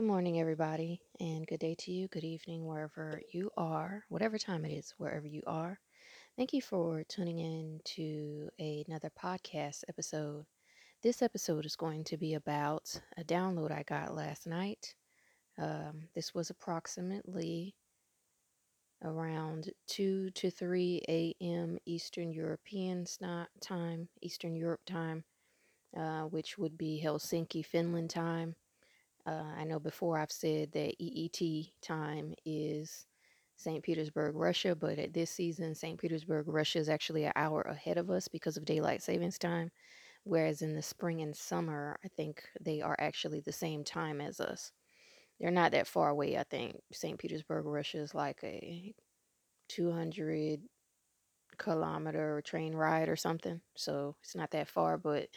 Good morning, everybody, and good day to you. Good evening, wherever you are, whatever time it is, wherever you are. Thank you for tuning in to another podcast episode. This episode is going to be about a download I got last night. Um, this was approximately around 2 to 3 a.m. Eastern European time, Eastern Europe time, uh, which would be Helsinki, Finland time. Uh, I know before I've said that EET time is St. Petersburg, Russia, but at this season, St. Petersburg, Russia is actually an hour ahead of us because of daylight savings time. Whereas in the spring and summer, I think they are actually the same time as us. They're not that far away. I think St. Petersburg, Russia is like a 200 kilometer train ride or something. So it's not that far. But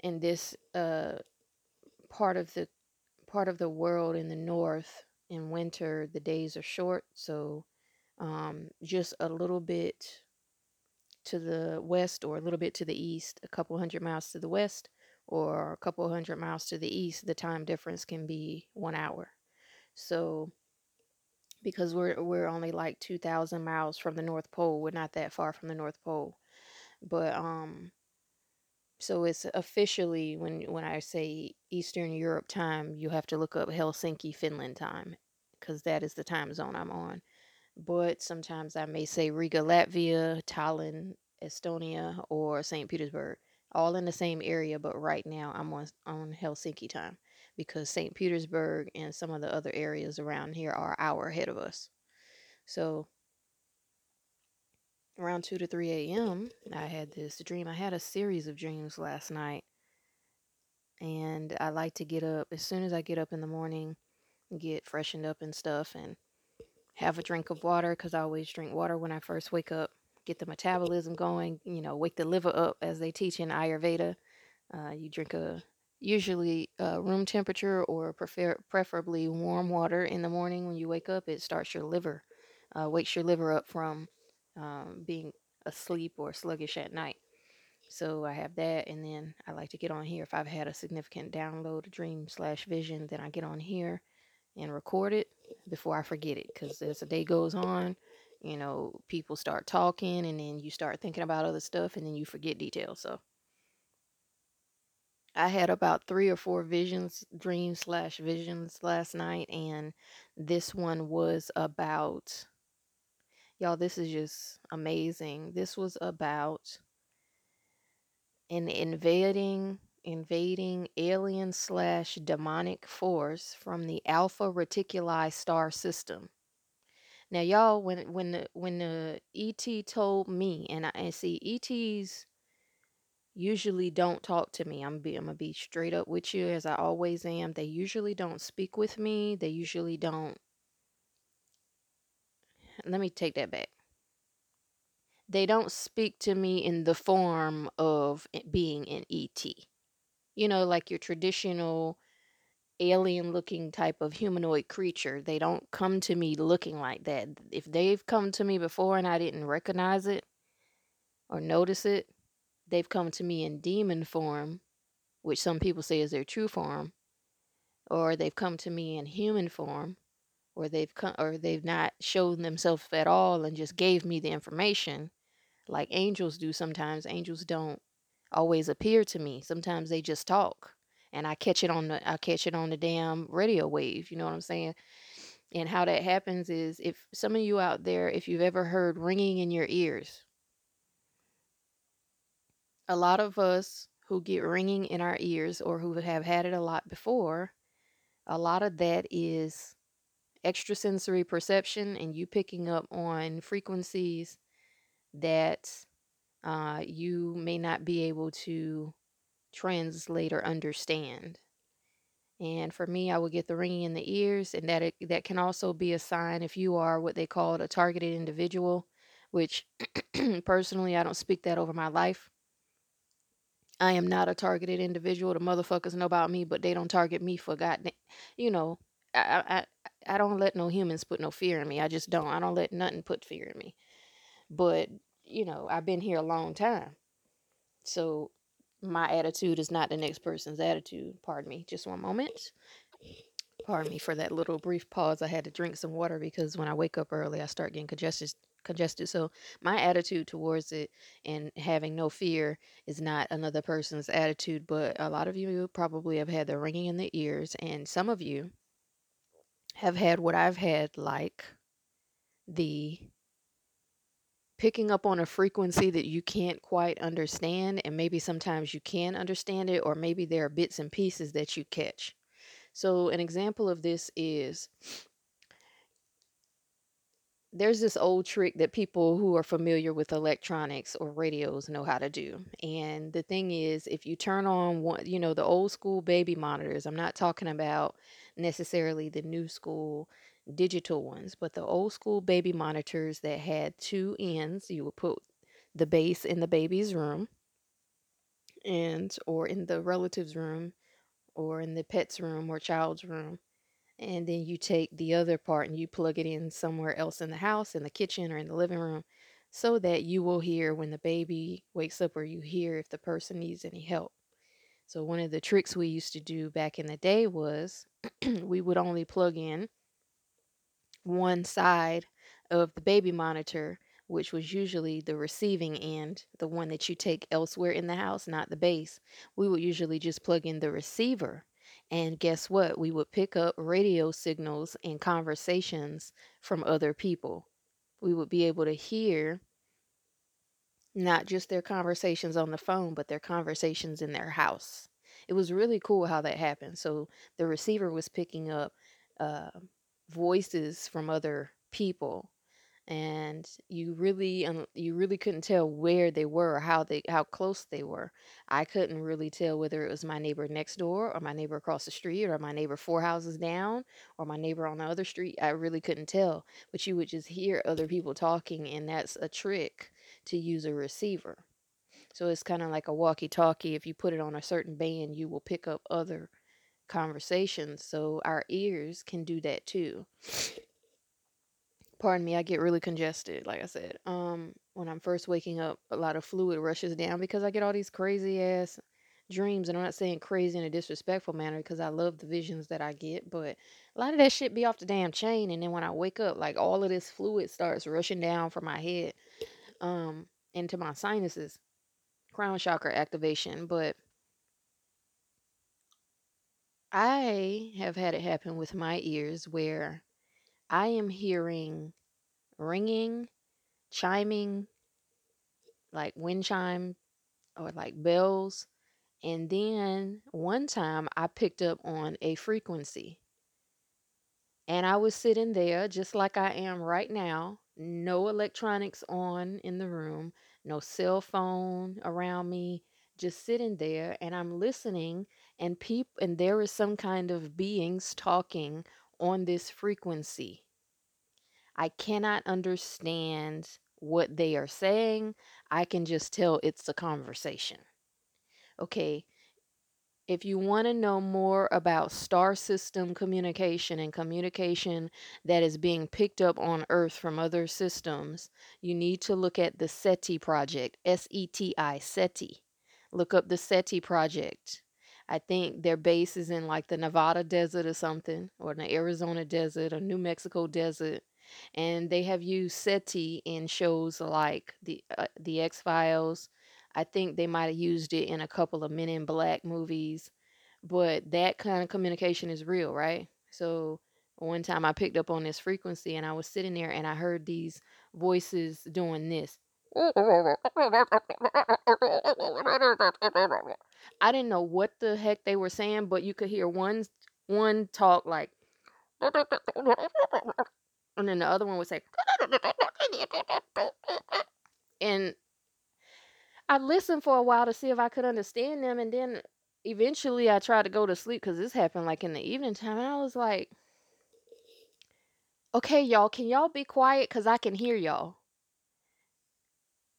in this uh, part of the part of the world in the north in winter the days are short so um, just a little bit to the west or a little bit to the east a couple hundred miles to the west or a couple hundred miles to the east the time difference can be one hour. So because we're we're only like 2000 miles from the north pole we're not that far from the north pole. But um so it's officially when when I say Eastern Europe time, you have to look up Helsinki, Finland time because that is the time zone I'm on. But sometimes I may say Riga, Latvia, Tallinn, Estonia, or St. Petersburg, all in the same area. But right now I'm on on Helsinki time because St. Petersburg and some of the other areas around here are hour ahead of us. So around 2 to 3 a.m., I had this dream. I had a series of dreams last night. And I like to get up as soon as I get up in the morning, get freshened up and stuff, and have a drink of water because I always drink water when I first wake up, get the metabolism going, you know, wake the liver up as they teach in Ayurveda. Uh, you drink a usually room temperature or prefer- preferably warm water in the morning when you wake up. It starts your liver, uh, wakes your liver up from um, being asleep or sluggish at night. So I have that, and then I like to get on here if I've had a significant download, dream slash vision. Then I get on here and record it before I forget it, because as the day goes on, you know, people start talking, and then you start thinking about other stuff, and then you forget details. So I had about three or four visions, dreams slash visions last night, and this one was about Y'all, this is just amazing. This was about an invading invading alien slash demonic force from the Alpha Reticuli star system. Now, y'all, when when the when the ET told me, and I and see ETs usually don't talk to me. I'm be I'm gonna be straight up with you as I always am. They usually don't speak with me. They usually don't. Let me take that back they don't speak to me in the form of being an ET. You know, like your traditional alien looking type of humanoid creature. They don't come to me looking like that. If they've come to me before and I didn't recognize it or notice it, they've come to me in demon form, which some people say is their true form, or they've come to me in human form, or they've come or they've not shown themselves at all and just gave me the information like angels do sometimes. Angels don't always appear to me. Sometimes they just talk and I catch it on the I catch it on the damn radio wave, you know what I'm saying? And how that happens is if some of you out there if you've ever heard ringing in your ears. A lot of us who get ringing in our ears or who have had it a lot before, a lot of that is extrasensory perception and you picking up on frequencies that uh, you may not be able to translate or understand. And for me, I would get the ringing in the ears, and that it, that can also be a sign if you are what they call a targeted individual, which personally I don't speak that over my life. I am not a targeted individual. The motherfuckers know about me, but they don't target me for God. You know, I, I I don't let no humans put no fear in me. I just don't. I don't let nothing put fear in me. But you know, I've been here a long time. So my attitude is not the next person's attitude. Pardon me. Just one moment. Pardon me for that little brief pause. I had to drink some water because when I wake up early, I start getting congested. Congested. So my attitude towards it and having no fear is not another person's attitude, but a lot of you probably have had the ringing in the ears, and some of you have had what I've had, like the picking up on a frequency that you can't quite understand, and maybe sometimes you can understand it, or maybe there are bits and pieces that you catch. So, an example of this is there's this old trick that people who are familiar with electronics or radios know how to do. And the thing is, if you turn on one, you know, the old school baby monitors, I'm not talking about necessarily the new school digital ones, but the old school baby monitors that had two ends, you would put the base in the baby's room and or in the relative's room or in the pet's room or child's room and then you take the other part and you plug it in somewhere else in the house, in the kitchen or in the living room, so that you will hear when the baby wakes up or you hear if the person needs any help. So, one of the tricks we used to do back in the day was we would only plug in one side of the baby monitor, which was usually the receiving end, the one that you take elsewhere in the house, not the base. We would usually just plug in the receiver and guess what? We would pick up radio signals and conversations from other people. We would be able to hear not just their conversations on the phone, but their conversations in their house. It was really cool how that happened. So the receiver was picking up uh, voices from other people and you really um, you really couldn't tell where they were or how they how close they were. I couldn't really tell whether it was my neighbor next door or my neighbor across the street or my neighbor four houses down or my neighbor on the other street. I really couldn't tell, but you would just hear other people talking and that's a trick to use a receiver. So it's kind of like a walkie-talkie. If you put it on a certain band, you will pick up other conversations. So our ears can do that too pardon me, I get really congested, like I said. Um, when I'm first waking up, a lot of fluid rushes down because I get all these crazy ass dreams. And I'm not saying crazy in a disrespectful manner because I love the visions that I get, but a lot of that shit be off the damn chain. And then when I wake up, like all of this fluid starts rushing down from my head um, into my sinuses, crown chakra activation. But I have had it happen with my ears where I am hearing ringing, chiming, like wind chime or like bells. And then one time I picked up on a frequency. And I was sitting there just like I am right now, no electronics on in the room, no cell phone around me, just sitting there and I'm listening and peep and there is some kind of beings talking on this frequency. I cannot understand what they are saying. I can just tell it's a conversation. Okay, if you want to know more about star system communication and communication that is being picked up on Earth from other systems, you need to look at the SETI project, S E T I, SETI. Look up the SETI project. I think their base is in like the Nevada desert or something, or the Arizona desert or New Mexico desert. And they have used SETI in shows like the uh, the X Files. I think they might have used it in a couple of Men in Black movies, but that kind of communication is real, right? So one time I picked up on this frequency and I was sitting there and I heard these voices doing this. I didn't know what the heck they were saying, but you could hear one one talk like and then the other one would say and I listened for a while to see if I could understand them and then eventually I tried to go to sleep because this happened like in the evening time and I was like okay y'all can y'all be quiet? Because I can hear y'all.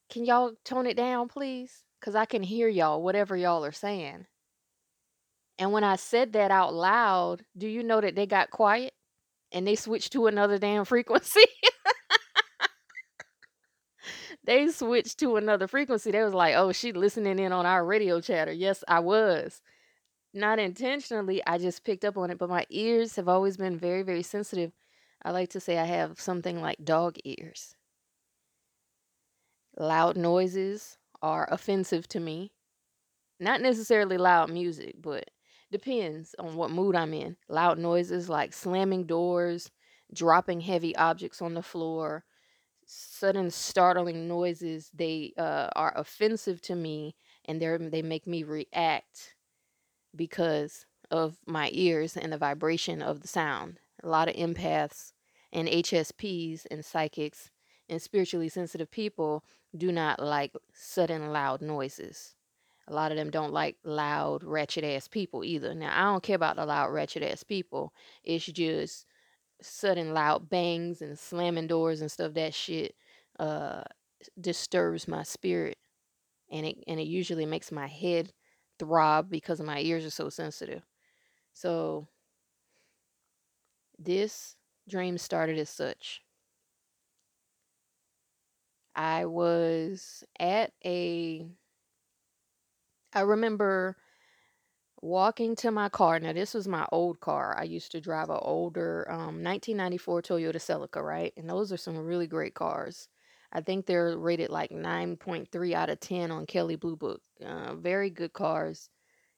Can y'all tone it down please? Because I can hear y'all whatever y'all are saying. And when I said that out loud do you know that they got quiet? And they switched to another damn frequency. They switched to another frequency. They was like, "Oh, she listening in on our radio chatter." Yes, I was. not intentionally, I just picked up on it, but my ears have always been very, very sensitive. I like to say I have something like dog ears. Loud noises are offensive to me. Not necessarily loud music, but depends on what mood I'm in. Loud noises like slamming doors, dropping heavy objects on the floor, sudden startling noises, they uh, are offensive to me and they they make me react because of my ears and the vibration of the sound. A lot of empaths and HSPs and psychics and spiritually sensitive people do not like sudden loud noises. A lot of them don't like loud, wretched ass people either. Now, I don't care about the loud, wretched ass people. It's just sudden loud bangs and slamming doors and stuff. That shit uh, disturbs my spirit, and it and it usually makes my head throb because my ears are so sensitive. So this dream started as such. I was at a I remember walking to my car. Now this was my old car. I used to drive an older um, 1994 Toyota Celica, right? And those are some really great cars. I think they're rated like 9.3 out of 10 on Kelley Blue Book. Uh, very good cars.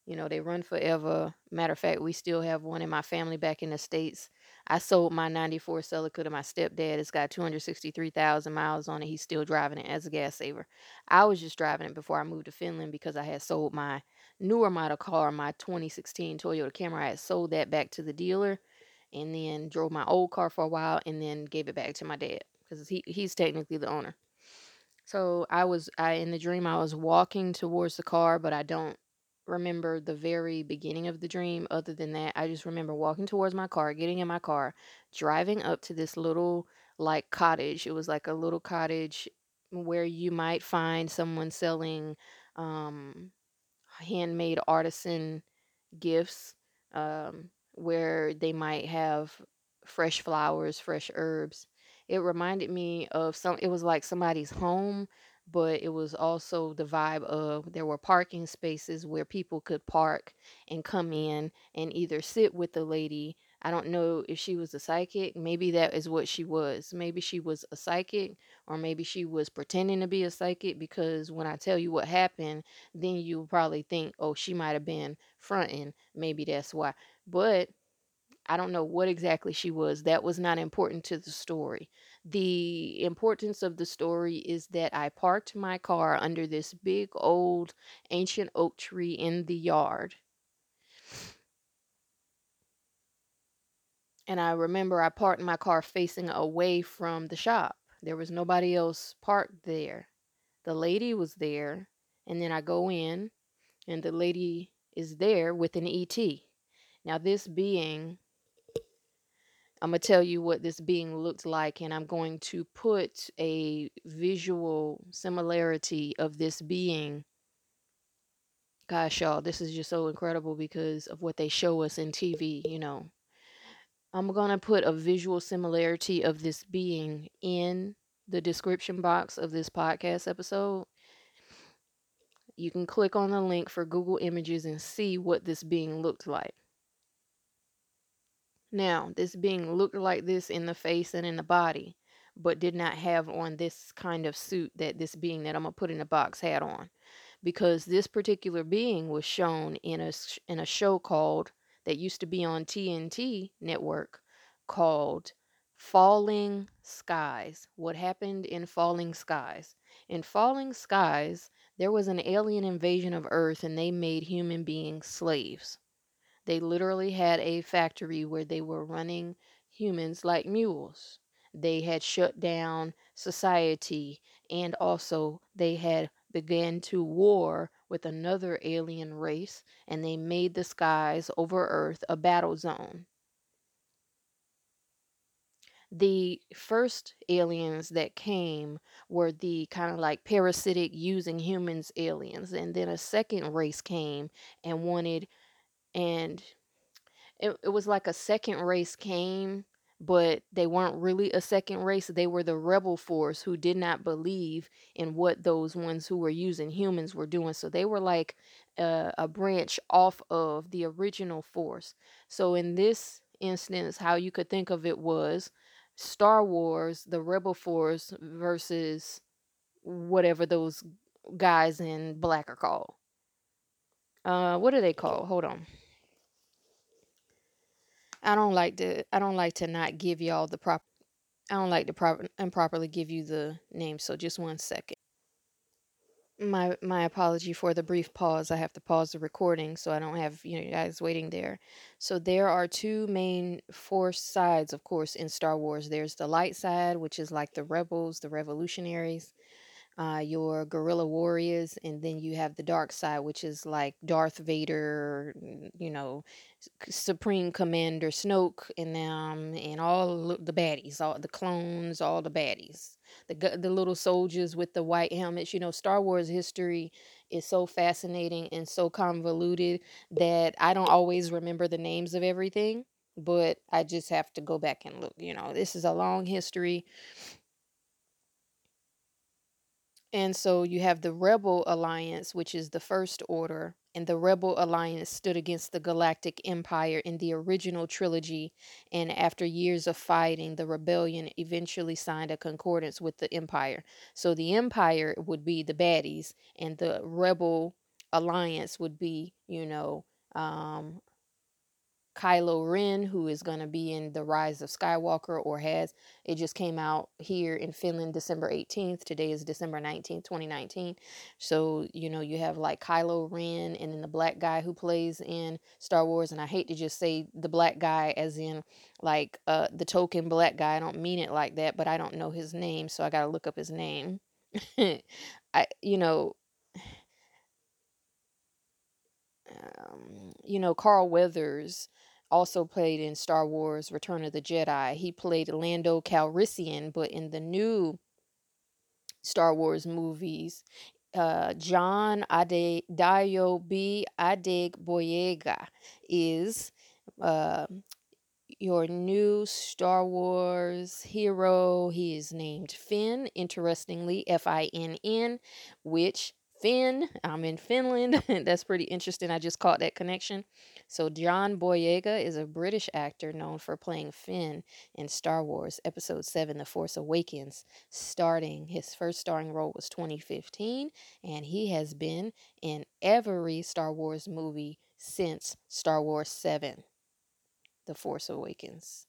You know, they run forever. Matter of fact, we still have one in my family back in the States. I sold my 94 Celica to my stepdad. It's got 263,000 miles on it. He's still driving it as a gas saver. I was just driving it before I moved to Finland because I had sold my newer model car, my 2016 Toyota Camry. I had sold that back to the dealer and then drove my old car for a while and then gave it back to my dad because he, he's technically the owner. So I was I in the dream I was walking towards the car, but I don't remember the very beginning of the dream. Other than that, I just remember walking towards my car, getting in my car, driving up to this little like cottage. It was like a little cottage where you might find someone selling um, handmade artisan gifts, um, where they might have fresh flowers, fresh herbs. It reminded me of some, it was like somebody's home but it was also the vibe of there were parking spaces where people could park and come in and either sit with the lady. I don't know if she was a psychic. Maybe that is what she was. Maybe she was a psychic, or maybe she was pretending to be a psychic because when I tell you what happened, then you'll probably think, oh, she might have been fronting. Maybe that's why. But I don't know what exactly she was. That was not important to the story. The importance of the story is that I parked my car under this big old ancient oak tree in the yard. And I remember I parked my car facing away from the shop. There was nobody else parked there. The lady was there, and then I go in, and the lady is there with an ET. Now, this being I'm going to tell you what this being looked like, and I'm going to put a visual similarity of this being. Gosh, y'all, this is just so incredible because of what they show us in TV, you know. I'm going to put a visual similarity of this being in the description box of this podcast episode. You can click on the link for Google Images and see what this being looked like. Now, this being looked like this in the face and in the body, but did not have on this kind of suit that this being that I'm gonna put in a box had on, because this particular being was shown in a in a show called that used to be on TNT network called Falling Skies. What happened in Falling Skies? In Falling Skies, there was an alien invasion of Earth and they made human beings slaves. They literally had a factory where they were running humans like mules. They had shut down society and also they had began to war with another alien race and they made the skies over earth a battle zone. The first aliens that came were the kind of like parasitic using humans aliens and then a second race came and wanted and it, it was like a second race came but they weren't really a second race. They were the rebel force who did not believe in what those ones who were using humans were doing. So they were like a, a branch off of the original force. So in this instance, how you could think of it was Star Wars, the rebel force versus whatever those guys in black are called. Uh, what are they called? Hold on. I don't like to. I don't like to not give y'all the prop I don't like to proper improperly give you the name. So just one second. My my apology for the brief pause. I have to pause the recording so I don't have you know guys waiting there. So there are two main force sides, of course, in Star Wars. There's the light side, which is like the rebels, the revolutionaries, uh, your guerrilla warriors, and then you have the dark side, which is like Darth Vader, you know, Supreme Commander Snoke, and them, and all the baddies, all the clones, all the baddies, the the little soldiers with the white helmets. You know, Star Wars history is so fascinating and so convoluted that I don't always remember the names of everything, but I just have to go back and look. You know, this is a long history and so you have the Rebel Alliance, which is the First Order, and the Rebel Alliance stood against the Galactic Empire in the original trilogy. And after years of fighting, the rebellion eventually signed a concordance with the Empire. So the Empire would be the baddies, and the Rebel Alliance would be, you know, um, Kylo Ren, who is going to be in The Rise of Skywalker or has. It just came out here in Finland December 18th. Today is December 19th, 2019. So, you know, you have like Kylo Ren and then the black guy who plays in Star Wars. And I hate to just say the black guy as in like uh, the token black guy. I don't mean it like that, but I don't know his name. So I got to look up his name. I, you know, um, you know, Carl Weathers also played in Star Wars Return of the Jedi. He played Lando Calrissian, but in the new Star Wars movies, uh, John Adedayo Adegboyega is uh, your new Star Wars hero. He is named Finn, interestingly, F I N N, which Finn, I'm in Finland. That's pretty interesting. I just caught that connection. So, John Boyega is a British actor known for playing Finn in Star Wars Episode 7 The Force Awakens. Starting, his first starring role was 2015, and he has been in every Star Wars movie since Star Wars 7 The Force Awakens.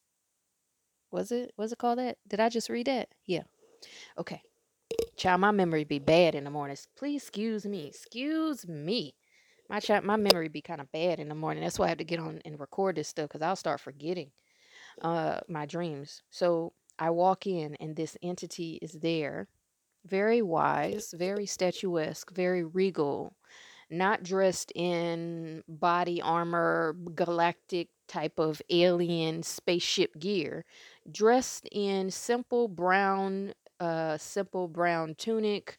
Was it? Was it called that? Did I just read that? Yeah. Okay. Child, my memory be bad in the mornings. Please excuse me. Excuse me. My child, my memory be kind of bad in the morning. That's why I have to get on and record this stuff because I'll start forgetting uh my dreams. So I walk in and this entity is there. Very wise, very statuesque, very regal, not dressed in body armor, galactic type of alien spaceship gear, dressed in simple brown a simple brown tunic,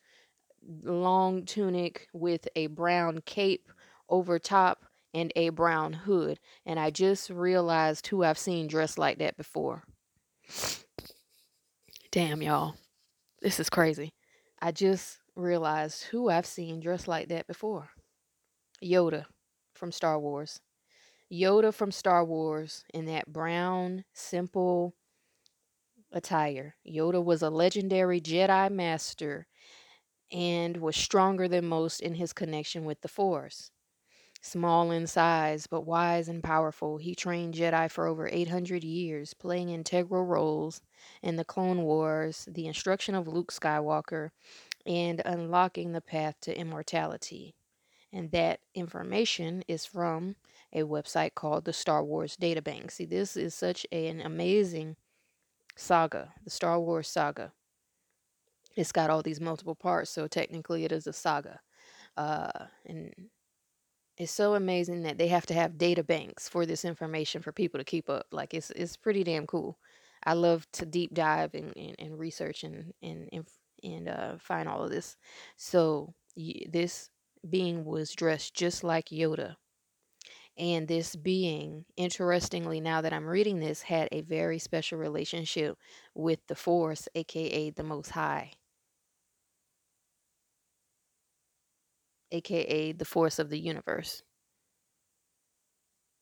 long tunic with a brown cape over top and a brown hood. And I just realized who I've seen dressed like that before. Damn, y'all. This is crazy. I just realized who I've seen dressed like that before. Yoda from Star Wars. Yoda from Star Wars in that brown, simple attire. Yoda was a legendary Jedi master and was stronger than most in his connection with the Force. Small in size, but wise and powerful, he trained Jedi for over 800 years, playing integral roles in the Clone Wars, the instruction of Luke Skywalker, and unlocking the path to immortality. And that information is from a website called the Star Wars Databank. See, this is such an amazing saga, the Star Wars saga. It's got all these multiple parts, so technically it is a saga. Uh, and it's so amazing that they have to have data banks for this information for people to keep up. Like it's it's pretty damn cool. I love to deep dive and, and, and research and and and, uh, find all of this. So this being was dressed just like Yoda And this being, interestingly, now that I'm reading this, had a very special relationship with the Force, aka the Most High, aka the Force of the universe.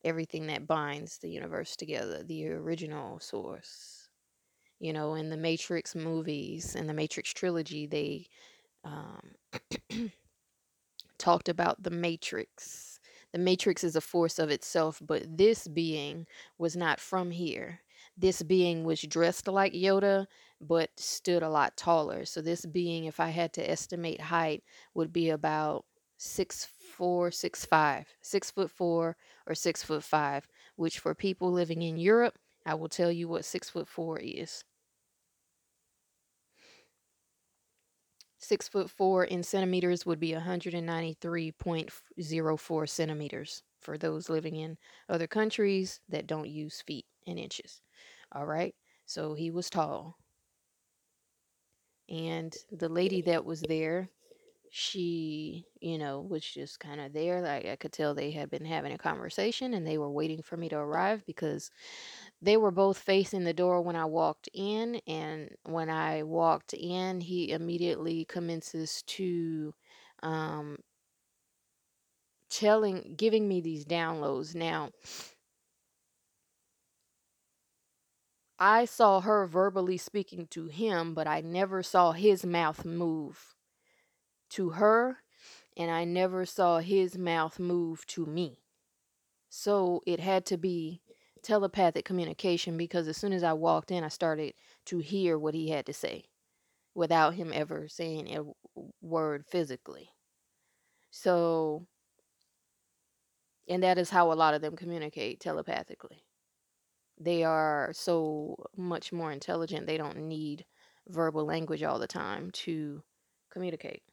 Everything that binds the universe together, the original source. You know, in the Matrix movies and the Matrix trilogy, they um, talked about the Matrix. The Matrix is a force of itself, but this being was not from here. This being was dressed like Yoda, but stood a lot taller. So, this being, if I had to estimate height, would be about six four, six five, six foot four or six foot five, which for people living in Europe, I will tell you what six foot four is. Six foot four in centimeters would be 193.04 centimeters for those living in other countries that don't use feet and inches. All right. So he was tall. And the lady that was there, she, you know, was just kind of there. Like I could tell they had been having a conversation and they were waiting for me to arrive because they were both facing the door when I walked in. And when I walked in, he immediately commences to um, telling, giving me these downloads. Now, I saw her verbally speaking to him, but I never saw his mouth move to her, and I never saw his mouth move to me. So it had to be telepathic communication because as soon as I walked in, I started to hear what he had to say without him ever saying a word physically. So, and that is how a lot of them communicate telepathically. They are so much more intelligent, they don't need verbal language all the time to communicate.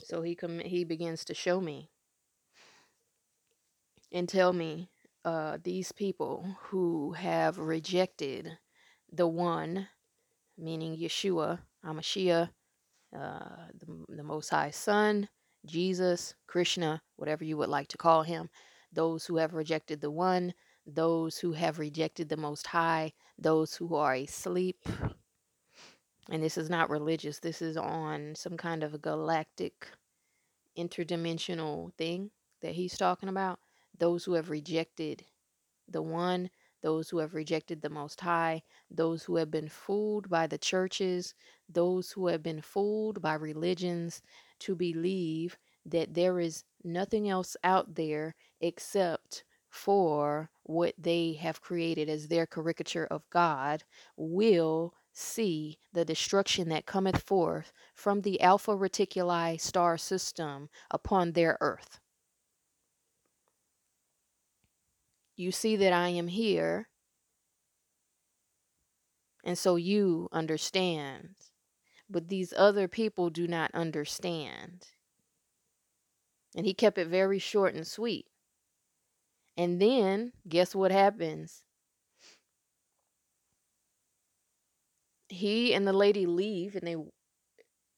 So he com- he begins to show me and tell me uh, these people who have rejected the one, meaning Yeshua, HaMashiach, uh, the, the Most High Son, Jesus, Krishna, whatever you would like to call him, those who have rejected the one, those who have rejected the Most High, those who are asleep. And this is not religious, this is on some kind of a galactic interdimensional thing that he's talking about. Those who have rejected the one, those who have rejected the Most High, those who have been fooled by the churches, those who have been fooled by religions to believe that there is nothing else out there except for what they have created as their caricature of God will see the destruction that cometh forth from the Alpha Reticuli star system upon their earth. You see that I am here, and so you understand. But these other people do not understand. And he kept it very short and sweet. And then, guess what happens? He and the lady leave and they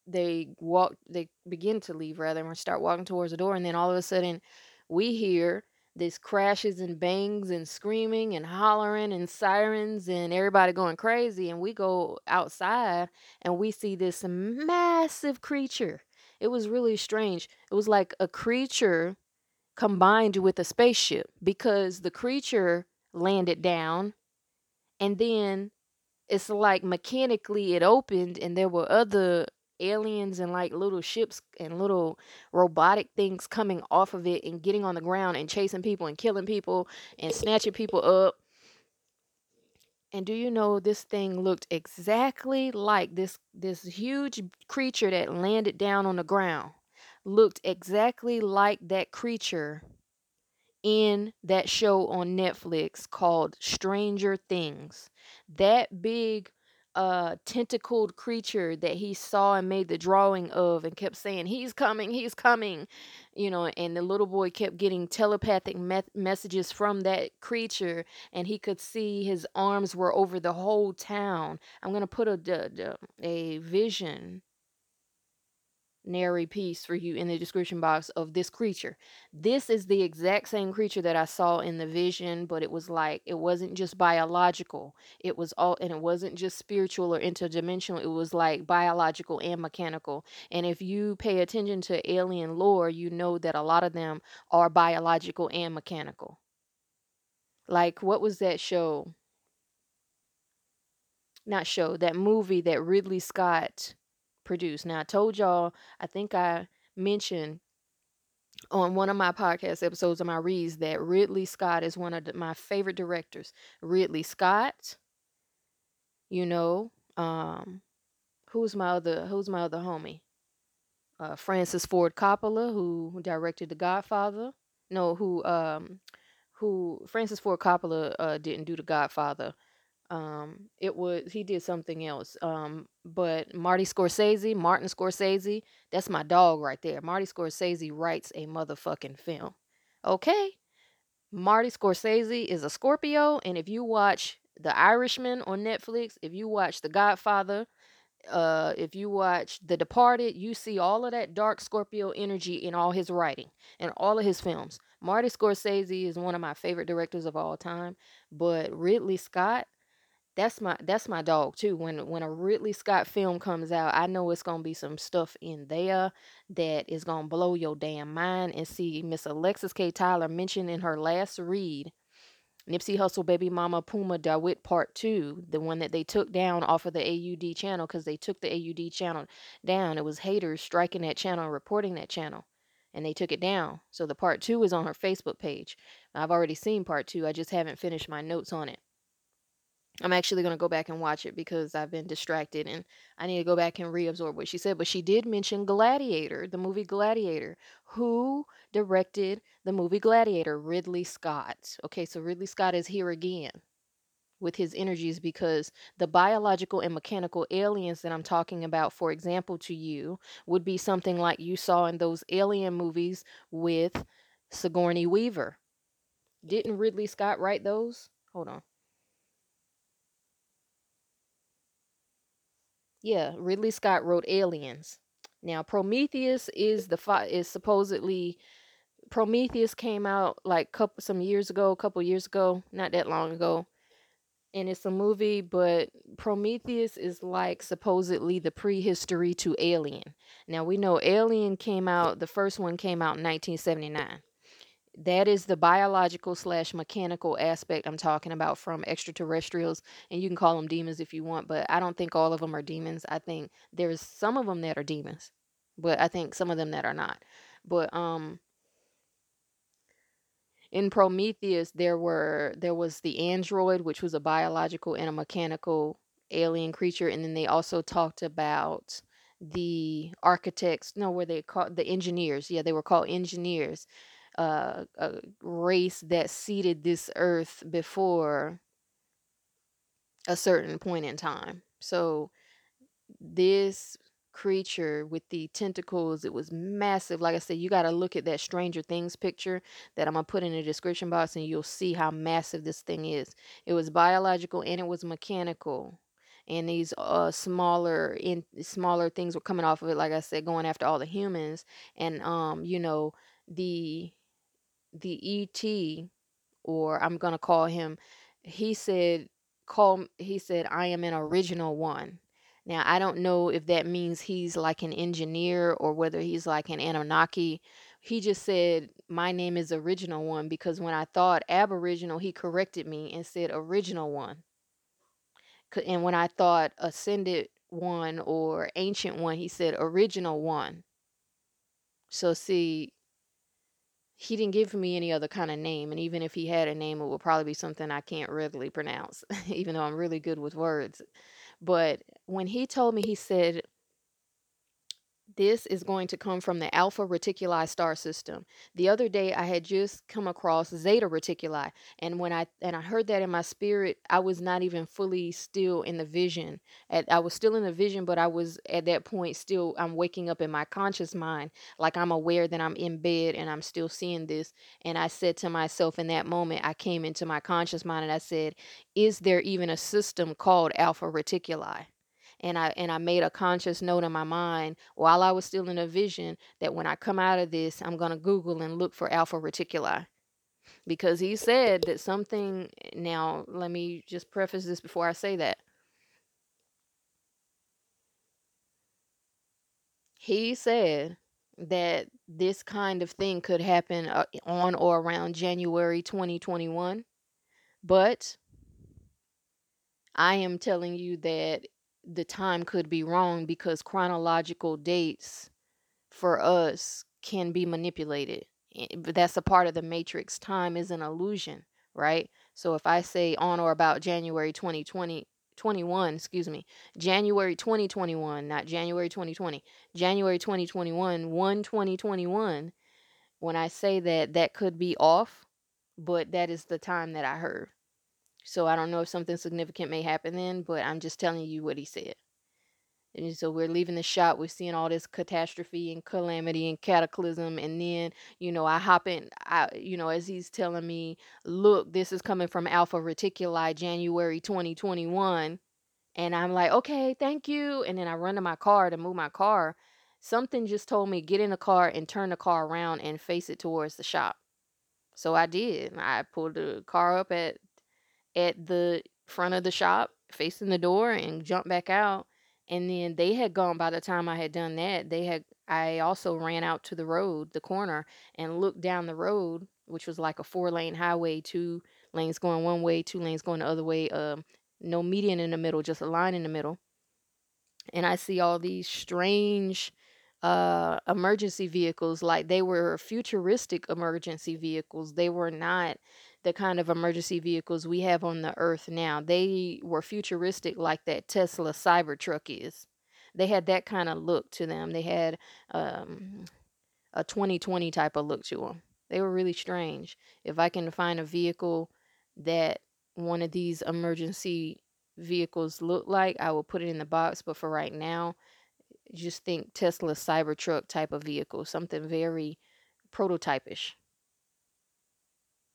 they walk they begin to leave rather and we start walking towards the door and then all of a sudden we hear this crashes and bangs and screaming and hollering and sirens and everybody going crazy and we go outside and we see this massive creature. It was really strange. It was like a creature combined with a spaceship because the creature landed down and then it's like mechanically it opened and there were other aliens and like little ships and little robotic things coming off of it and getting on the ground and chasing people and killing people and snatching people up. And do you know this thing looked exactly like this this huge creature that landed down on the ground looked exactly like that creature in that show on Netflix called Stranger Things. That big uh tentacled creature that he saw and made the drawing of and kept saying he's coming he's coming you know and the little boy kept getting telepathic me- messages from that creature and he could see his arms were over the whole town i'm going to put a, a, a vision nary piece for you in the description box of this creature. This is the exact same creature that I saw in the vision, but it was like it wasn't just biological. It was all and it wasn't just spiritual or interdimensional. It was like biological and mechanical. And if you pay attention to alien lore, you know that a lot of them are biological and mechanical. Like what was that show? Not show, that movie that Ridley Scott Now I told y'all, I think I mentioned on one of my podcast episodes of my reads that Ridley Scott is one of the, my favorite directors. Ridley Scott, you know, um, who's my other who's my other homie? Uh, Francis Ford Coppola, who directed The Godfather. No, who um, who Francis Ford Coppola uh, didn't do The Godfather. Um, it was he did something else. Um, but Marty Scorsese, Martin Scorsese, that's my dog right there. Marty Scorsese writes a motherfucking film. Okay? Marty Scorsese is a Scorpio, and if you watch The Irishman on Netflix, if you watch The Godfather, uh, if you watch The Departed, you see all of that dark Scorpio energy in all his writing and all of his films. Marty Scorsese is one of my favorite directors of all time, but Ridley Scott, that's my that's my dog too. When when a Ridley Scott film comes out, I know it's gonna be some stuff in there that is gonna blow your damn mind. And see Miss Alexis K. Tyler mentioned in her last read Nipsey Hussle Baby Mama Puma DeWitt Part 2, the one that they took down off of the AUD channel because they took the AUD channel down. It was haters striking that channel and reporting that channel. And they took it down. So the part two is on her Facebook page. I've already seen part two. I just haven't finished my notes on it. I'm actually going to go back and watch it because I've been distracted and I need to go back and reabsorb what she said. But she did mention Gladiator, the movie Gladiator. Who directed the movie Gladiator? Ridley Scott. Okay, so Ridley Scott is here again with his energies because the biological and mechanical aliens that I'm talking about, for example, to you, would be something like you saw in those alien movies with Sigourney Weaver. Didn't Ridley Scott write those? Hold on. Yeah, Ridley Scott wrote Aliens. Now Prometheus is the fi- is supposedly Prometheus came out like couple some years ago, a couple years ago, not that long ago. And it's a movie, but Prometheus is like supposedly the prehistory to Alien. Now we know Alien came out, the first one came out in 1979 that is the biological slash mechanical aspect I'm talking about from extraterrestrials. And you can call them demons if you want, but I don't think all of them are demons. I think there's some of them that are demons, but I think some of them that are not. But um in Prometheus there were there was the android, which was a biological and a mechanical alien creature, and then they also talked about the architects no were they called the engineers yeah they were called engineers uh, a race that seeded this earth before a certain point in time. So this creature with the tentacles, it was massive. Like I said, you got to look at that Stranger Things picture that I'm to put in the description box and you'll see how massive this thing is. It was biological and it was mechanical. And these uh smaller in smaller things were coming off of it, like I said, going after all the humans. And um, you know, the the ET, or I'm gonna call him, he said, call he said, I am an original one. Now I don't know if that means he's like an engineer or whether he's like an Anunnaki. He just said, My name is original one because when I thought aboriginal, he corrected me and said original one. And when I thought ascended one or ancient one, he said original one. So see, he didn't give me any other kind of name. And even if he had a name, it would probably be something I can't readily pronounce, even though I'm really good with words. But when he told me, he said, this is going to come from the Alpha Reticuli star system. The other day I had just come across Zeta Reticuli and when I and I heard that in my spirit, I was not even fully still in the vision. At, I was still in the vision, but I was at that point still I'm waking up in my conscious mind like I'm aware that I'm in bed and I'm still seeing this and I said to myself in that moment I came into my conscious mind and I said, "Is there even a system called Alpha Reticuli?" And I and I made a conscious note in my mind while I was still in a vision that when I come out of this, I'm gonna Google and look for alpha reticuli because he said that something. Now, let me just preface this before I say that. He said that this kind of thing could happen uh, on or around January 2021, but I am telling you that the time could be wrong because chronological dates for us can be manipulated. Eh, that's a part of the matrix. Time is an illusion, right? So if I say on or about January 2020, 21, excuse me, January 2021, not January 2020, January 2021, 1 2021, when I say that, that could be off, but that is the time that I heard. So I don't know if something significant may happen then, but I'm just telling you what he said. And so we're leaving the shop. We're seeing all this catastrophe and calamity and cataclysm. And then, you know, I hop in, I, you know, as he's telling me, look, this is coming from Alpha Reticuli, January 2021. And I'm like, okay, thank you. And then I run to my car to move my car. Something just told me get in the car and turn the car around and face it towards the shop. So I did. I pulled the car up at at the front of the shop facing the door and jumped back out and then they had gone by the time i had done that they had i also ran out to the road the corner and looked down the road which was like a four lane highway two lanes going one way two lanes going the other way um no median in the middle just a line in the middle. And I see all these strange uh emergency vehicles like they were futuristic emergency vehicles they were not the kind of emergency vehicles we have on the earth now they were futuristic like that Tesla Cybertruck is they had that kind of look to them they had um a 2020 type of look to them they were really strange if i can find a vehicle that one of these emergency vehicles look like, I will put it in the box. But for right now, just think Tesla Cybertruck type of vehicle, something very prototypish.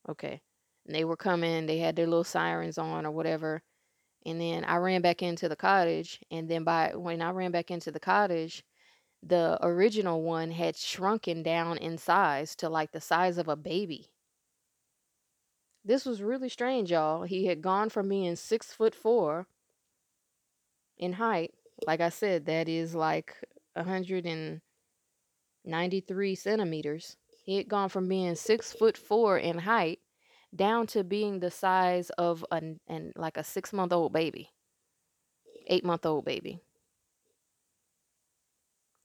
Okay. And they were coming, they had their little sirens on or whatever. And then I ran back into the cottage. And then by when I ran back into the cottage, the original one had shrunken down in size to like the size of a baby. This was really strange, y'all. He had gone from being six foot four in height. Like I said, that is like 193 centimeters. He had gone from being six foot four in height down to being the size of an and like a six month old baby, eight month old baby.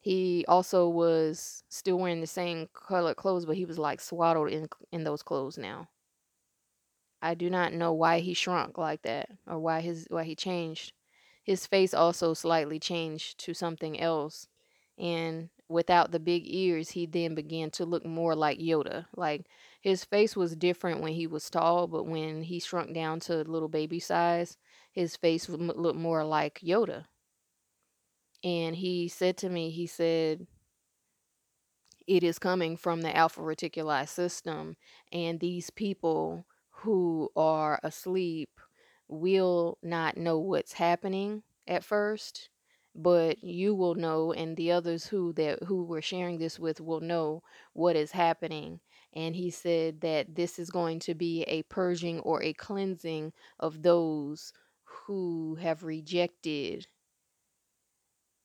He also was still wearing the same colored clothes, but he was like swaddled in in those clothes now. I do not know why he shrunk like that or why his why he changed. His face also slightly changed to something else. And without the big ears, he then began to look more like Yoda. Like his face was different when he was tall, but when he shrunk down to a little baby size, his face would m- look more like Yoda. And he said to me, he said, it is coming from the alpha reticuli system and these people who are asleep will not know what's happening at first but you will know and the others who that who we're sharing this with will know what is happening and he said that this is going to be a purging or a cleansing of those who have rejected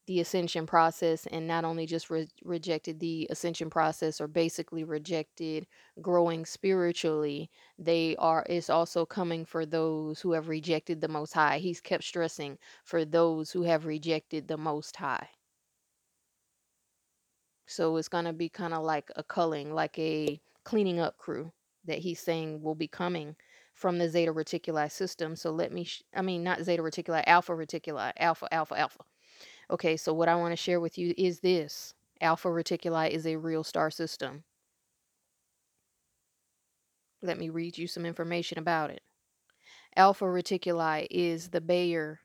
the ascension process and not only just re- rejected the ascension process or basically rejected growing spiritually they are it's also coming for those who have rejected the most high. He's kept stressing for those who have rejected the most high. So it's going to be kind of like a culling like a cleaning up crew that he's saying will be coming from the zeta reticuli system so let me sh- i mean not zeta reticuli alpha reticuli alpha alpha alpha Okay, so what I want to share with you is this Alpha Reticuli is a real star system. Let me read you some information about it. Alpha Reticuli is the Bayer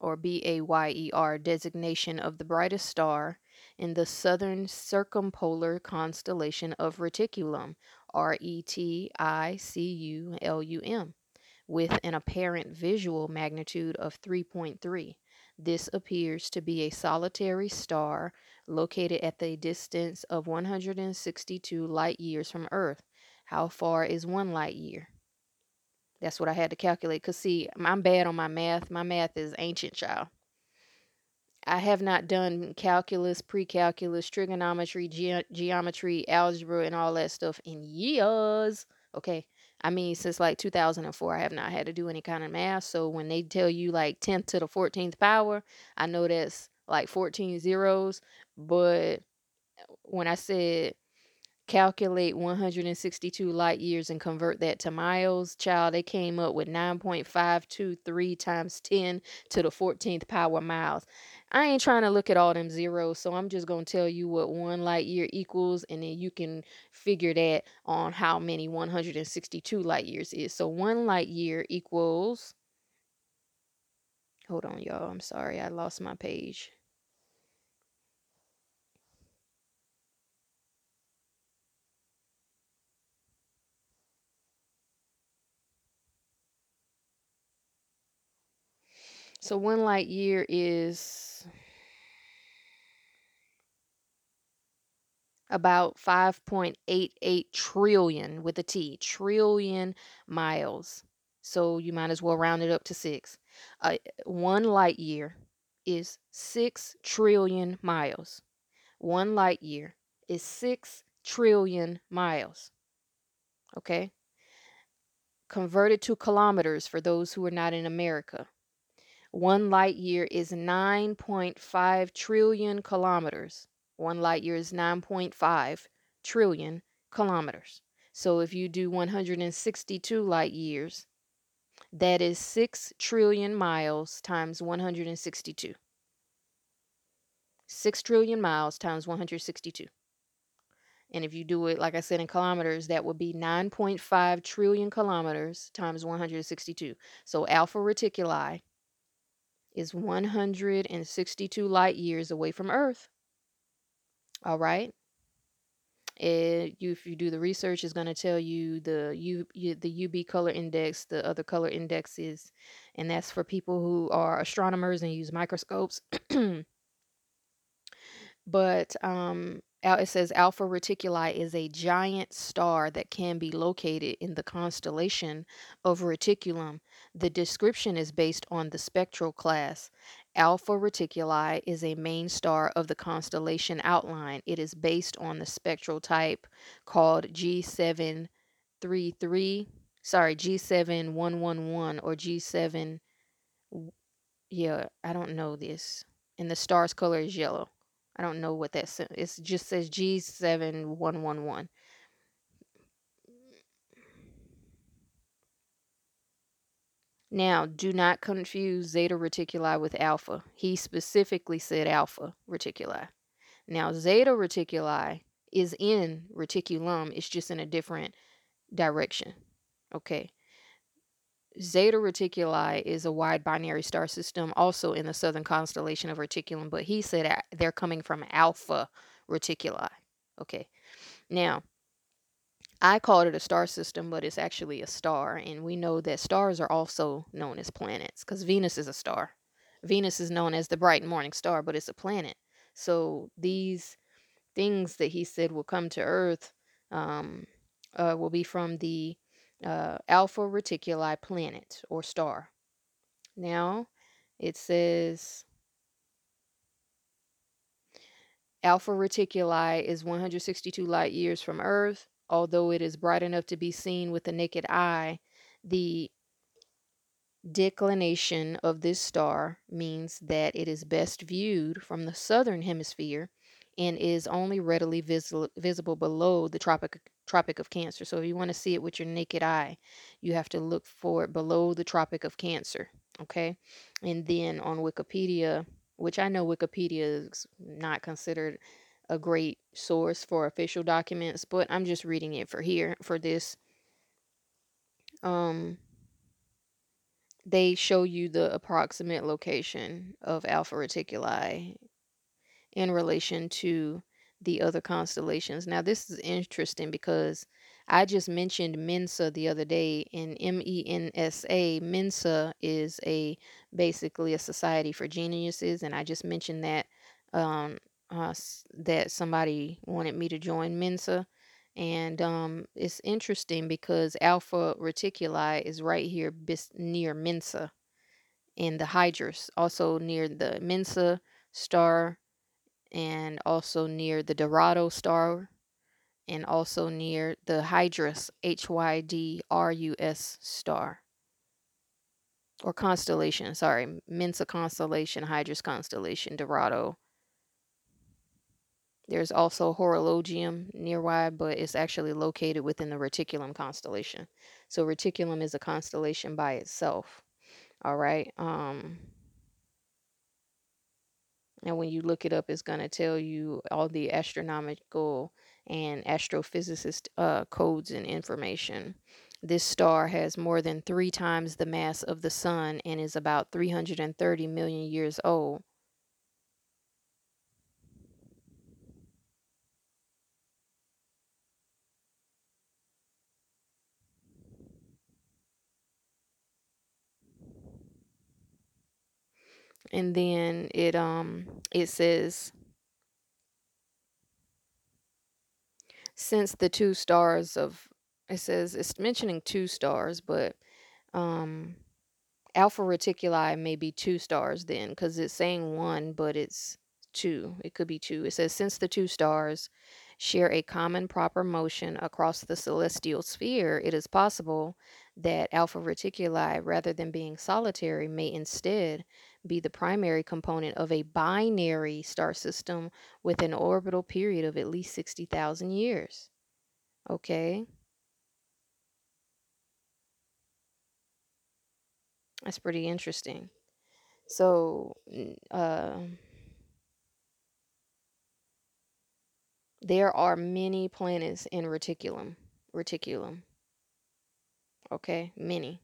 or B A Y E R designation of the brightest star in the southern circumpolar constellation of Reticulum, R E T I C U L U M, with an apparent visual magnitude of 3.3. This appears to be a solitary star located at the distance of 162 light years from Earth. How far is one light year? That's what I had to calculate. Because, see, I'm bad on my math. My math is ancient, child. I have not done calculus, pre calculus, trigonometry, ge- geometry, algebra, and all that stuff in years. Okay. I mean, since like 2004, I have not had to do any kind of math. So when they tell you like 10th to the 14th power, I know that's like 14 zeros. But uh, when I said calculate 162 light years and convert that to miles, child, they came up with 9.523 times 10 to the 14th power miles. I ain't trying to look at all them zeros, so I'm just going to tell you what one light year equals, and then you can figure that on how many 162 light years is. So one light year equals, hold on, y'all, I'm sorry, I lost my page. So one light year is about 5.88 trillion with a T, trillion miles. So you might as well round it up to six. Uh, one light year is six trillion miles. One light year is six trillion miles. Okay? Converted to kilometers for those who are not in America. One light year is 9.5 trillion kilometers. One light year is 9.5 trillion kilometers. So if you do 162 light years, that is 6 trillion miles times 162. 6 trillion miles times 162. And if you do it, like I said, in kilometers, that would be 9.5 trillion kilometers times 162. So Alpha Reticuli is 162 light years away from Earth. All right. You, if you do the research, is going to tell you the U, the UV color index, the other color indexes, and that's for people who are astronomers and use microscopes. but um, it says Alpha Reticuli is a giant star that can be located in the constellation of Reticulum. The description is based on the spectral class. Alpha Reticuli is a main star of the constellation outline. It is based on the spectral type called G733, sorry, G7111 or G7. Yeah, I don't know this. And the star's color is yellow. I don't know what that says. It just says G7111. Now, do not confuse zeta reticuli with alpha. He specifically said alpha reticuli. Now, zeta reticuli is in reticulum, it's just in a different direction. Okay. Zeta Reticuli is a wide binary star system, also in the southern constellation of Reticulum, but he said they're coming from Alpha Reticuli. Okay. Now, I called it a star system, but it's actually a star. And we know that stars are also known as planets because Venus is a star. Venus is known as the bright morning star, but it's a planet. So these things that he said will come to Earth um, uh, will be from the uh, Alpha Reticuli planet or star. Now it says Alpha Reticuli is 162 light years from Earth. Although it is bright enough to be seen with the naked eye, the declination of this star means that it is best viewed from the southern hemisphere and is only readily vis- visible below the tropic tropic of cancer so if you want to see it with your naked eye you have to look for it below the tropic of cancer okay and then on wikipedia which i know wikipedia is not considered a great source for official documents, but I'm just reading it for here for this. Um, they show you the approximate location of Alpha Reticuli in relation to the other constellations. Now, this is interesting because I just mentioned Mensa the other day, and M E N S A, Mensa is a basically a society for geniuses, and I just mentioned that um, uh, that somebody wanted me to join Mensa, and um, it's interesting because Alpha Reticuli is right here bis- near Mensa in the Hydrus, also near the Mensa star, and also near the Dorado star and also near the Hydrus, H Y D R U S star, or constellation, sorry, Mensa constellation, Hydrus constellation, Dorado. There's also Horologium nearby, but it's actually located within the Reticulum constellation. So Reticulum is a constellation by itself. All right. Um, And when you look it up, it's going to tell you all the astronomical and astrophysicist uh, codes and information. This star has more than three times the mass of the sun and is about 330 million years old. And then it um it says since the two stars of it says it's mentioning two stars, but um Alpha Reticuli may be two stars then, because it's saying one, but it's two. It could be two. It says since the two stars share a common proper motion across the celestial sphere, it is possible that Alpha Reticuli, rather than being solitary, may instead be the primary component of a binary star system with an orbital period of at least 60,000 years. Okay, that's pretty interesting. So, uh, There are many planets in reticulum. Reticulum. Okay, many.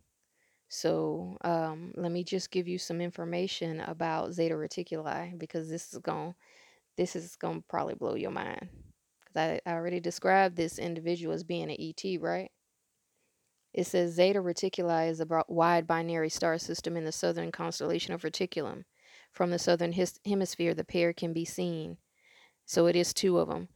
So um, let me just give you some information about Zeta Reticuli because this is going this is going to probably blow your mind. Because I, I already described this individual as being an ET, right? It says Zeta Reticuli is a wide binary star system in the southern constellation of Reticulum. From the southern his- hemisphere, the pair can be seen. So it is two of them.